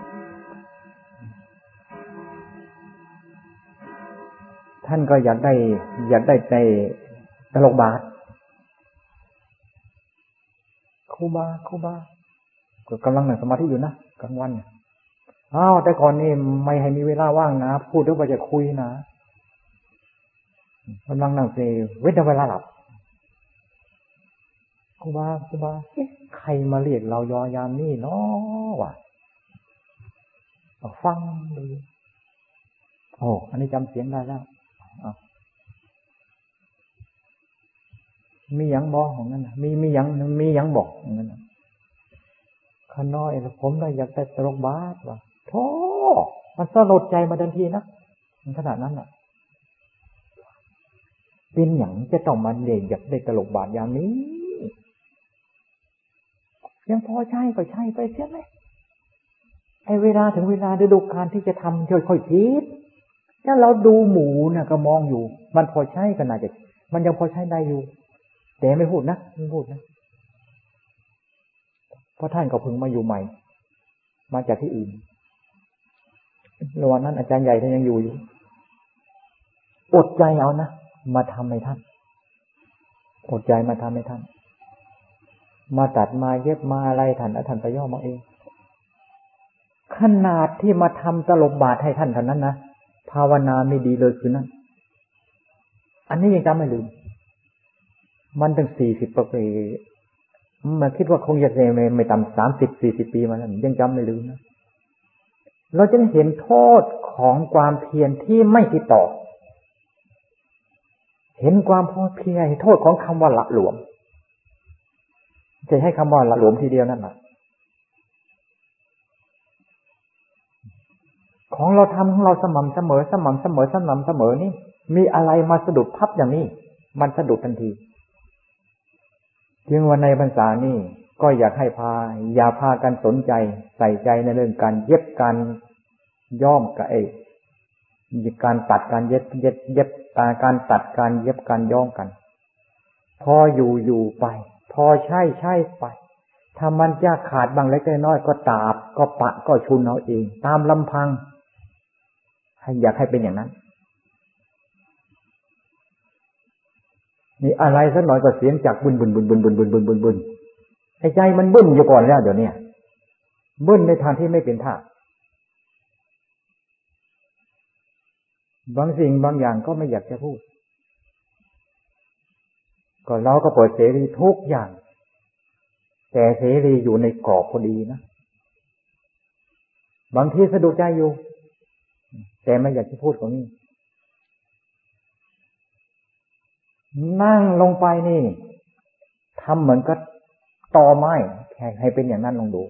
ท่านก็อยากได้ อยากได้ในตลกบาท คูบาคูบาก็กำลังนั่งสมาธิอยู่นะกลางวันอ้าวแต่ก่อนนี่ไม่ให้มีเวลาว่างนะ พูดด้วยว่าจะคุยนะกำลังนั่งเซเว้นเวลาหลับครูบาครูบาใครมาเรียกเรายอยามนี่เนาะวะฟังดูโอ้อันนี้จำเสียงได้แล้ว มียังบอกของนั้นมีมียังมียังบอกของนั้นข้าน้อยผมได้อยากได้ตรกบาสว่ะโธ่มันสลดใจมาทันทีนะขนาดนั้นอะ เป็นอย่างจะต้องมาเด็กอยากได้ตลกบาทอย่างนี้ ยังพอใช่ก็ใช่ไปเสียไหมไอเวลาถึงเวลาฤดูกาลที่จะทำค่อยๆคิดถ้าเราดูหมูนะก็มองอยู่ มันพอใช่ก็น่าจะ มันยังพอใช้ได้อยู่ แต่ไม่พูดนะไม่พูดนะเพราะท่านก็เพิ่งมาอยู่ใหม่ มาจากที่อื่นระหว่างนั้นอาจารย์ใหญ่ท่านยังอยู่อยู่อดใจเอานะมาทำให้ท่านอดใจมาทำให้ท่าน มาตัดมาเย็บมาอะไรท่านแล้วท่านไปย่อมาเอง ขนาดที่มาทำตลบบาทให้ท่านเท่านั้นนะภาวนาไม่ดีเลยคือนั้น อันนี้ยังจำไม่ลืม มันตั้งสี่สิบปีมันคิดว่าคงจะไม่ไม่ต่ำสามสิบสี่สิบปีมาแล้วยังจำไม่ลืมนะเราจะเห็นโทษของความเพียรที่ไม่ติดต่อ เห็นความพอเพียรโทษของคำว่าละหลวม จะให้คำว่าละหลวมทีเดียวนั่นแหละของเราทำของเราสม่ำเสมอสม่ำเสมอสม่ำเสมอนี่ มีอะไรมาสะดุดพับอย่างนี้ มันสะดุดทันที จึงวันในพรรษานี่ก็อยากให้พา อย่าพากันสนใจ ใส่ใจในเรื่องการเย็บการย่อมกับเอกการตัดการเย็บเย็บเย็บการตัดการเย็บการย้อมกัน พออยู่อยู่ไป พอใช่ใช่ไปถ้ามันจะขาดบางเล็กน้อยก็ตาบ ก็ปะก็ชุนเอาเอง ตามลำพัง ให้อยากให้เป็นอย่างนั้น นี่อะไรสักหน่อยก็เสียงจากบุญบุญบุญบุญบุญบุญบุญบุญบุญไอ้ใจมันบึนอยู่ก่อนแล้วเดี๋ยวนี้บึนในทางที่ไม่เป็นท่าบางสิ่งบางอย่างก็ไม่อยากจะพูด ก็เราก็เปิดเสรีทุกอย่าง แต่เสรีอยู่ในกรอบพอดีนะ บางทีสะดุดใจอยู่ แต่ไม่อยากจะพูดของนี้ นั่งลงไปนี่ทำเหมือนกับตอไม้แค่ให้เป็นอย่างนั้นลองดู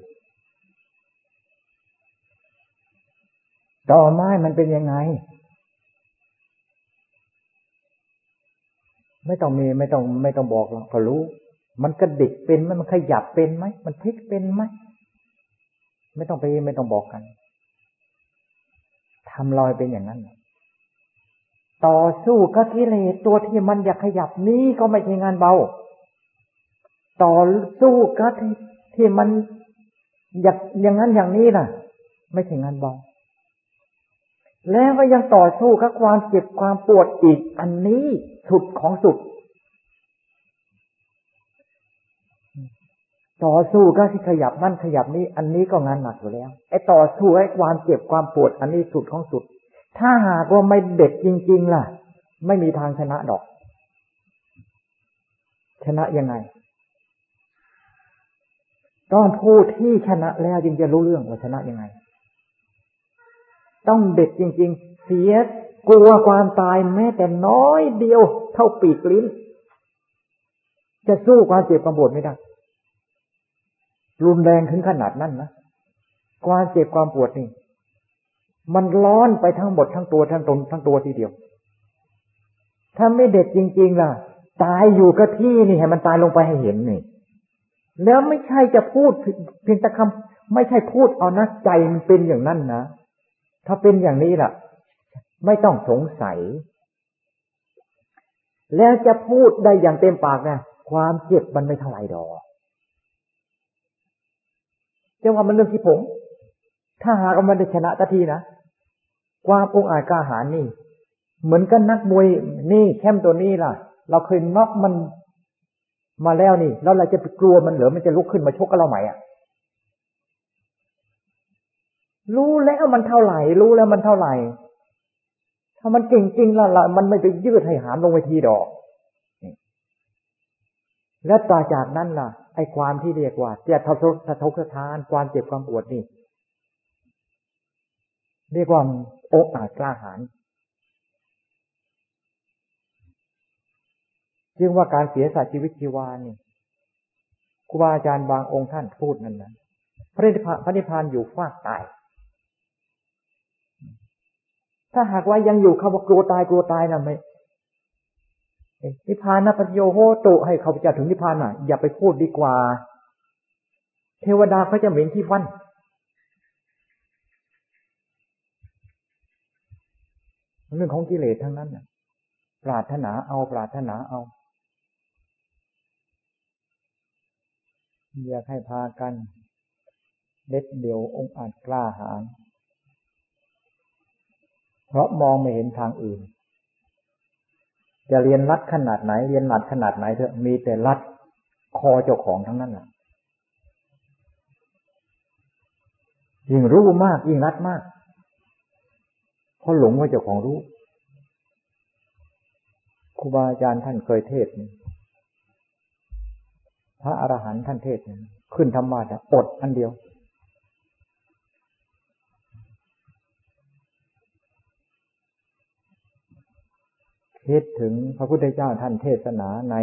ตอไม้มันเป็นยังไง ไม่ต้องมีไม่ต้องไม่ต้องบอกหรอกก็รู้ มันกระดิกเป็นไหมมันขยับเป็นไหมมันพลิกเป็นไหมไม่ต้องไปไม่ต้องบอกกันทำลอยเป็นอย่างนั้น ต่อสู้กับกิเลสตัวที่มันอยากขยับนี้ก็ไม่ใช่งานเบา ต่อสู้กับที่ที่มันอยากอย่างนั้นอย่างนี้ล่ะ ไม่ใช่งานเบา แล้วก็ยังต่อสู้กับความเจ็บความปวดอีก อันนี้สุดของสุด ต่อสู้ก็ที่ขยับนั่นขยับนี้ อันนี้ก็งานหนักอยู่แล้วไอ้ต่อสู้ไอ้ความเจ็บความปวด อันนี้สุดของสุด ถ้าหากว่าไม่เด็ดจริง ๆ ล่ะ ไม่มีทางชนะดอก ชนะยังไง ต้องพูดที่ชนะแล้วจึงจะรู้เรื่องว่าชนะยังไง ต้องเด็ดจริง ๆ เสียกลัวความตายแม้แต่น้อยเดียว เท่าปีกลิ้น จะสู้ความเจ็บความปวดไม่ได้รุนแรงถึงขนาดนั้นนะความเจ็บความปวดนี่ มันร้อนไปทั้งหมดทั้งตัวทั้งตนทั้งตัวทีเดียว ถ้าไม่เด็ดจริง ๆ ล่ะ ตายอยู่กับที่นี่ให้มันตายลงไปให้เห็นนี่ แล้วไม่ใช่จะพูดเพียงแต่คำไม่ใช่พูดเอานะใจมันเป็นอย่างนั้นนะถ้าเป็นอย่างนี้ล่ะ ไม่ต้องสงสัย แล้วจะพูดได้อย่างเต็มปากนะความเจ็บมันไม่เท่าไหร่ดอกจะว่ามันเรื่องที่ผม ถ้าหากมันได้ชนะตะทีนะความองอาจกล้าหาญนี่ เหมือนกันนักมวยนี่แคมตัวนี้ล่ะ เราเคยน็อกมันมาแล้วนี่ แล้วเราจะไปกลัวมันเหรือมันจะลุกขึ้นมาชกกับเราไหมอะ รู้แล้วมันเท่าไหร่ รู้แล้วมันเท่าไหร่ ถ้ามันเก่งจริงละละมันไม่ไปยืดให้หามลงไปทีดอกและต่อจากนั้นล่ะ ไอ้ความที่เรียกว่าเจะทะทกสะทกสะทานความเจ็บความปวดนี่ เรียกว่าโอกอาจกล้าหาญจึงว่าการเสียสัตว์ชีวิตชีวานี่ครูบาอาจารย์บางองค์ท่านพูดนั่นนะพระนิพพานพระนิพพานอยู่ฟากตาย ถ้าหากว่ายังอยู่เขาบอกกลัวตายกลัวตายนะไม่นิพพานนะปัญโยโหตุให้เขาจะถึงนิพพานน่ะ อย่าไปพูดดีกว่า เทวดาเขาจะเหม็นที่ฟัน เรื่องของกิเลสทั้งนั้นนะปรารถนาเอาปรารถนาเอาอยากให้พากันเด็ดเดี่ยวองค์อาจกล้าหาญเพราะมองไม่เห็นทางอื่น จะเรียนรัดขนาดไหน เรียนหนัดขนาดไหนเถอะมีแต่รัดคอเจ้าของทั้งนั้นแหละยิ่งรู้มากยิ่งรัดมาก เพราะหลงว่าเจ้าของรู้ครูบาอาจารย์ท่านเคยเทศพระอรหันต์ท่านเทศขึ้นธรรมะจะอดอันเดียว คิดถึงพระพุทธเจ้าท่านเทศนาใน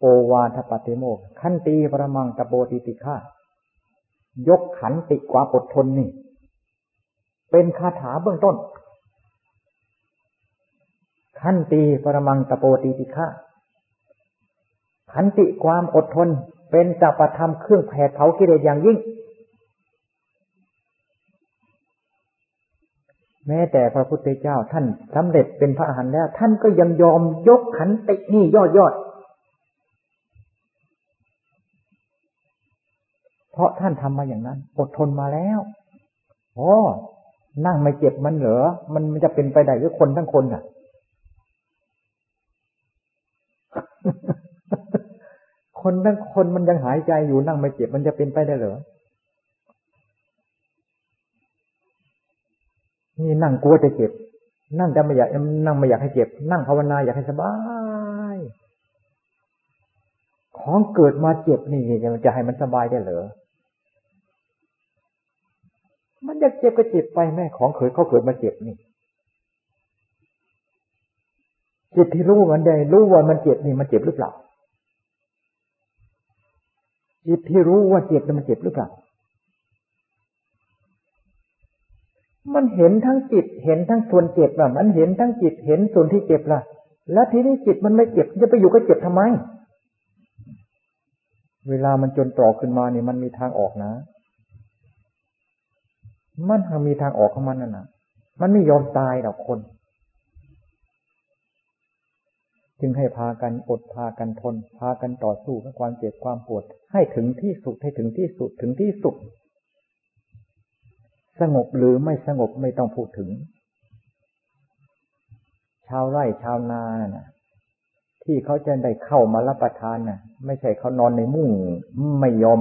โอวาทปฏิโมกขันตีประมังตะโบติติฆายกขันติควาอดทนนี่ เป็นคาถาเบื้องต้น ขันตีปรมังตโปตีติฆะขันติความอดทนเป็นจัปธรรมเครื่องแผดเผากิเลสอย่างยิ่ง แม้แต่พระพุทธเจ้าท่านสำเร็จเป็นพระอรหันต์แล้ว ท่านก็ยังยอมยกขันตินี่ยอดยอดเพราะท่านทำมาอย่างนั้น อดทนมาแล้วอ๋อ นั่งไม่เจ็บมันเหรอมันจะเป็นไปได้หรือคนทั้งคนอะ คนทั้งคนมันยังหายใจอยู่นั่งไม่เจ็บมันจะเป็นไปได้เหรอ นี่นั่งกลัวจะเจ็บ นั่งจะไม่อยากนั่งไม่อยากให้เจ็บ นั่งภาวนาอยากให้สบาย ของเกิดมาเจ็บนี่จะให้มันสบายได้เหรอ มันอยากเจ็บก็เจ็บไปแม่ของเคยเขาเกิดมาเจ็บนี่จิตที่รู้มันได้รู้ว่ามันเจ็บนี่มันเจ็บหรือเปล่าจิตที่รู้ว่าเจ็บมันเจ็บหรือเปล่ามันเห็นทั้งจิตเห็นทั้งส่วนเจ็บแบบมันเห็นทั้งจิตเห็นส่วนที่เจ็บล่ะ แล้วทีนี้จิตมันไม่เจ็บจะไปอยู่ก็เจ็บทำไม เวลามันจนตรอกขึ้นมาเนี่ยมันมีทางออกนะ มันมีทางออกของมันนั่นนะมันไม่ยอมตายหรอกคน จึงให้พากันอดพากันทน พากันต่อสู้กับความเจ็บความปวด ให้ถึงที่สุดให้ถึงที่สุดถึงที่สุด สงบหรือไม่สงบไม่ต้องพูดถึง ชาวไร่ชาวนาน่ะ ที่เขาจะได้เข้ามารับประทานน่ะ ไม่ใช่เขานอนในมุ้งไม่ยอม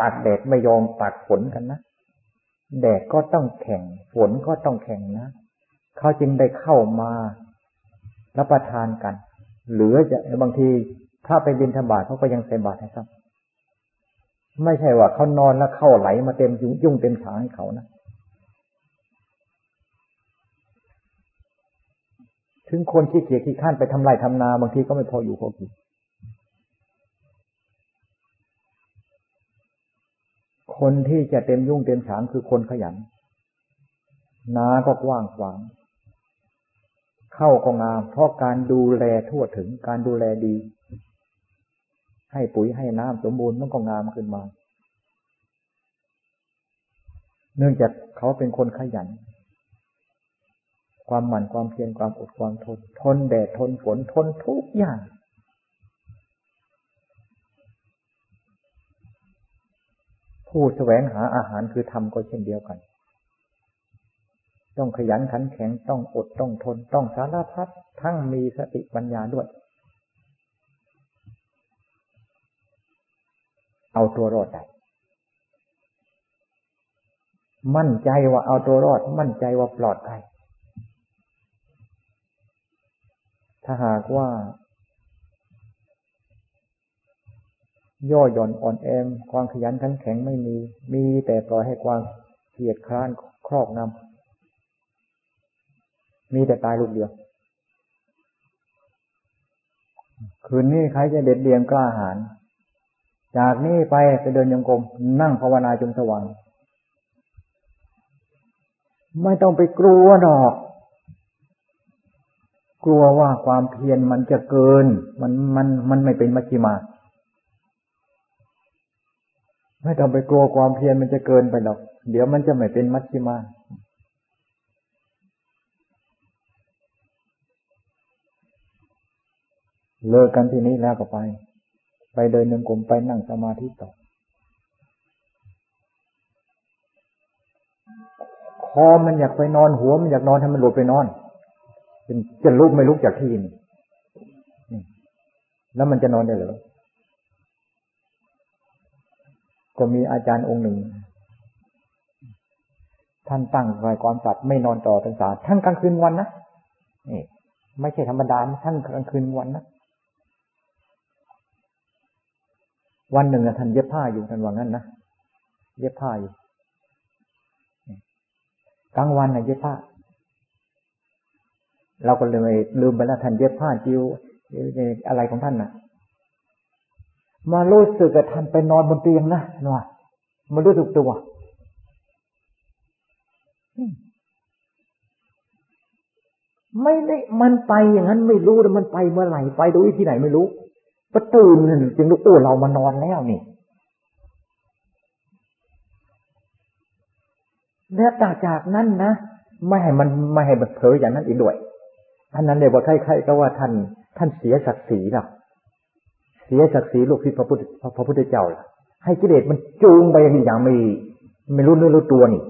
ตากแดดไม่ยอมตากฝนกันนะ แดดก็ต้องแข่งฝนก็ต้องแข่งนะ เขาจึงได้เข้ามารับประทานกันหรือจะบางทีถ้าไปบินธบาตเขาก็ยังใส่บาตรให้ครับ ไม่ใช่ว่าเขานอนแล้วเข้าไหลมาเต็มยุ่งเต็มฉางให้เขานะ ถึงคนขี้เกียจขี้ข้านไปทำไรทำนา บางทีก็ไม่พออยู่พอกิน คนที่จะเต็มยุ่งเต็มฉางคือคนขยัน นาก็กว้างขวาง เข้าก็งาม เพราะการดูแลทั่วถึงการดูแลดี ให้ปุ๋ยให้น้ำสมบูรณ์มันก็งามขึ้นมา เนื่องจากเขาเป็นคนขยัน ความหมั่นความเพียรความอดความทน ทนแดดทนฝนทนทุกอย่าง ผู้แสวงหาอาหารคือทำก็เช่นเดียวกัน ต้องขยันขันแข็งต้องอดต้องทน ต้องสารพัดทั้งมีสติปัญญาด้วย เอาตัวรอดได้มั่นใจว่าเอาตัวรอด มั่นใจว่าปลอดภัยถ้าหากว่า ย่อหย่อนอ่อนแอมความขยันขันแข็งไม่มี มีแต่ปล่อยให้ความเกียดคร้านครอบงำมีแต่ตายลูกเดียว คืนนี้ใครจะเด็ดเดี่ยงกล้าหาญจากนี้ไปไปเดินยังกรมนั่งภาวนาจนสว่างไม่ต้องไปกลัวดอก กลัวว่าความเพียรมันจะเกิน มันมันมันไม่เป็นมัชฌิมา ไม่ต้องไปกลัวความเพียรมันจะเกินไปหรอก เดี๋ยวมันจะไม่เป็นมัชฌิมาเลิกกันที่นี้แล้วก็ไป ไปเดินหนึ่งกลมไปนั่งสมาธิต่อคอมันอยากไปนอนหัวมันอยากนอนให้มันหลุดไปนอนจะลุกไม่ลุกจากที่นี่แล้วมันจะนอนได้หรือ ก็มีอาจารย์องค์หนึ่ง ท่านตั้งไว้ความสัตย์ไม่นอนต่อพรรษาทั้งกลางคืนวันนะนี่ไม่ใช่ธรรมดาทั้งกลางคืนวันนะวันหนึ่งท่านเย็บผ้าอยู่ท่านว่างั้นนะเย็บผ้าอยู่กลางวันนะเย็บผ้า เราก็เลยลืมไปแล้วท่านเย็บผ้าจิวอะไรของท่านนะ่ะ มารู้สึกกับท่านไปนอนบนเตียงนะนะมารู้สึกตัวไม่ได้มันไปอย่างนั้นไม่รู้แต่มันไปเมื่อไหร่ไปโดูที่ไหนไม่รู้ประตื่นจึงรู้โอ้เรามานอนแล้วนี่แล้วจากนั้นนะไม่ให้มันไม่ให้มันเผลออย่างนั้นอีกด้วยท่านนั้นเนี่ยว่าใครๆก็ว่าท่าน ท่านเสียศักดิ์ศรีล่ะ เสียศักดิ์ศรีลูกศิษย์พระพุทธพระพุทธเจ้าล่ะให้กิเลสมันจูงไปอย่างไม่ไม่รู้เนื้อรู้ตัวนี่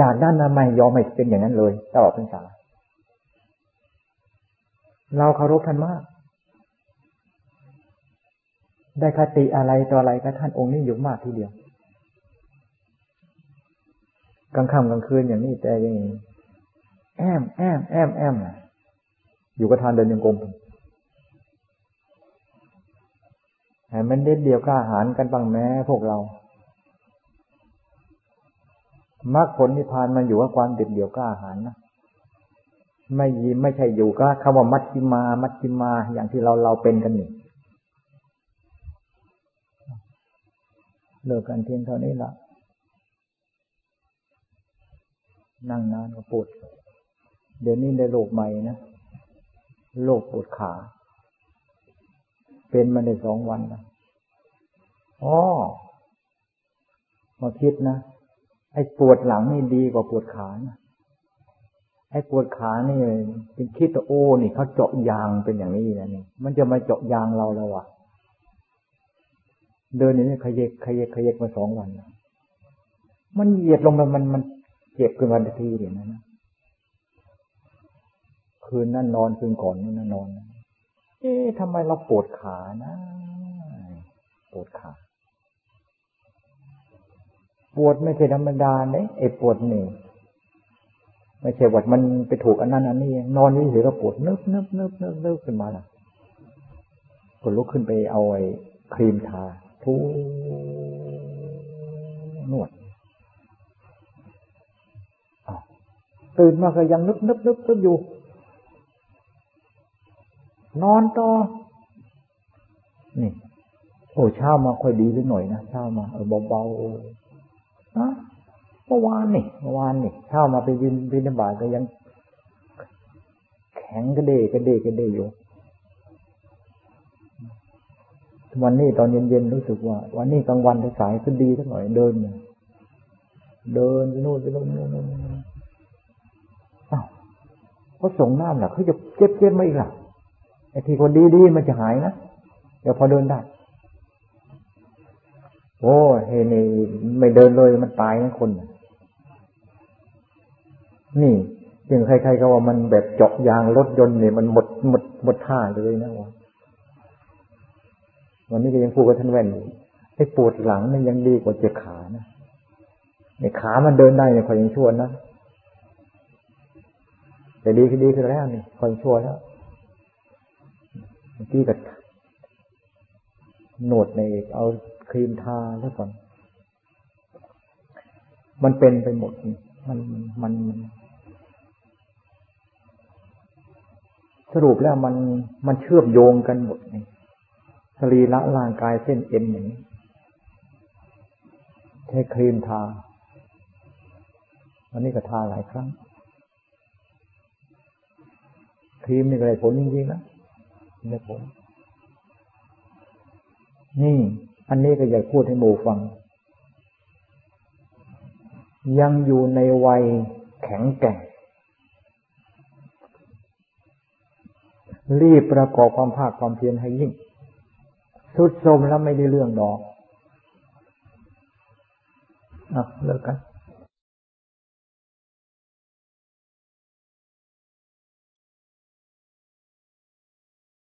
จากด้านนั้นไมยอมให้เป็นอย่างนั้นเลยตลอดพรรษาเราเคารพท่านมาก ได้คติอะไรต่ออะไรกับท่านองค์นี้อยู่มากทีเดียว กลางค่ำกลางคืนอย่างนี้แต่ยังแอมแอมแอมแอมอยู่กับทานเดินยังกรม แต่มันเด็ดเดียวกล้าหารกันบ้างแม้พวกเรามรรคผลนิพพานมันอยู่กับความเด็ดเดี่ยวกล้าหารนะไม่ยิมไม่ใช่อยู่ก็คำว่ามัชชิมา มัชชิมา อย่างที่เราเราเป็นกันนี่เลิกกันเพียงเท่านี้ละนั่งนานก็ปวด เดี๋ยวนี้ได้โรคใหม่นะโรคปวดขา เป็นมาได้สองวันแล้วอ๋อมาคิดนะ ไอ้ปวดหลังนี่ดีกว่าปวดขานะไอ้ปวดขานี่เป็นคิดว่โอ้นี่เขาเจาะยางเป็นอย่างนี้นะนี่มันจะมาเจาะยางเราแล้วอะ เดินอย่างนี้ขยเยกขยเยกขยเยกมาสองวันมันเหยียดลงไปมันมันเจ็บขึ้นวันทีเดียวนะคืนนั่นนอนคืนก่อนนั่นนอน เอ๊ะทำไมเราปวดขานะปวดขา ปวดไม่ใช่ธรรมดาเนี่ยไอ้ปวดนี่ไม่ใช่ว่ามันไปถูกอันนั้นอันนี้ นอนนี่เฉยก็ปวดนึบนึบนึบนึบนึบขึ้นมาล่ะก็ลุกขึ้นไปเอาไอ้ครีมทาทูนวดตื่นมาก็ยังนึบนึบนึบนึบอยู่ นอนต่อ นี่ โอ้เช้ามาค่อยดีขึ้นหน่อยนะเช้ามาเออเบาๆนะเมื่อวานนี่เมื่อวานนี่เช้ามาไปยืนบินบาตก็ยัง แข็งกระเดกระเดกระเดอยู่วันนี้ตอนเย็นๆรู้สึกว่า วันนี้กลางวันสายก็ดีสักหน่อยเดินเดินไปโน่นไปโน่นโน่นอ้าวเขาส่งน้ำหละเขาจะเจ็บเจ็บมาอีกล่ะ ไอ้ที่คนดีๆมันจะหายนะเดี๋ยวพอเดินได้ โอ้เฮ้นี่ไม่เดินเลยมันตายนะคน นี่ยังใครๆก็ว่ามันแบบเจาะยางรถยนต์เนี่ยมันหมดหมดหมดท่าเลยนะวะวันนี้ก็ยังพูดกับท่านแว่นไอ้ปวดหลังมันยังดีกว่าเจ็บขานะในขามันเดินได้เนี่ยคอยยังชั่วนะแต่ดีคือดีคือแล้วนี่คอยชั่วแล้ว เมื่อกี้ก็โหนดในเอาครีมทาแล้วก่อน มันเป็นไปหมดมันมัน สรุปแล้วมันมันเชื่อมโยงกันหมดนี่สรีระร่างกายเส้นเอ็นอย่างนี้ใช้ครีมทาวันนี้ก็ทาหลายครั้ง ครีมนี่ก็ได้ผลจริงๆนะ ได้ผล นี่ อันนี้ก็อยากพูดให้หมู่ฟัง ยังอยู่ในวัยแข็งแกร่ง รีบประกอบความภาคความเพียรให้ยิ่ง สุดโทมแล้วไม่ได้เรื่องดอกอะเลิกกัน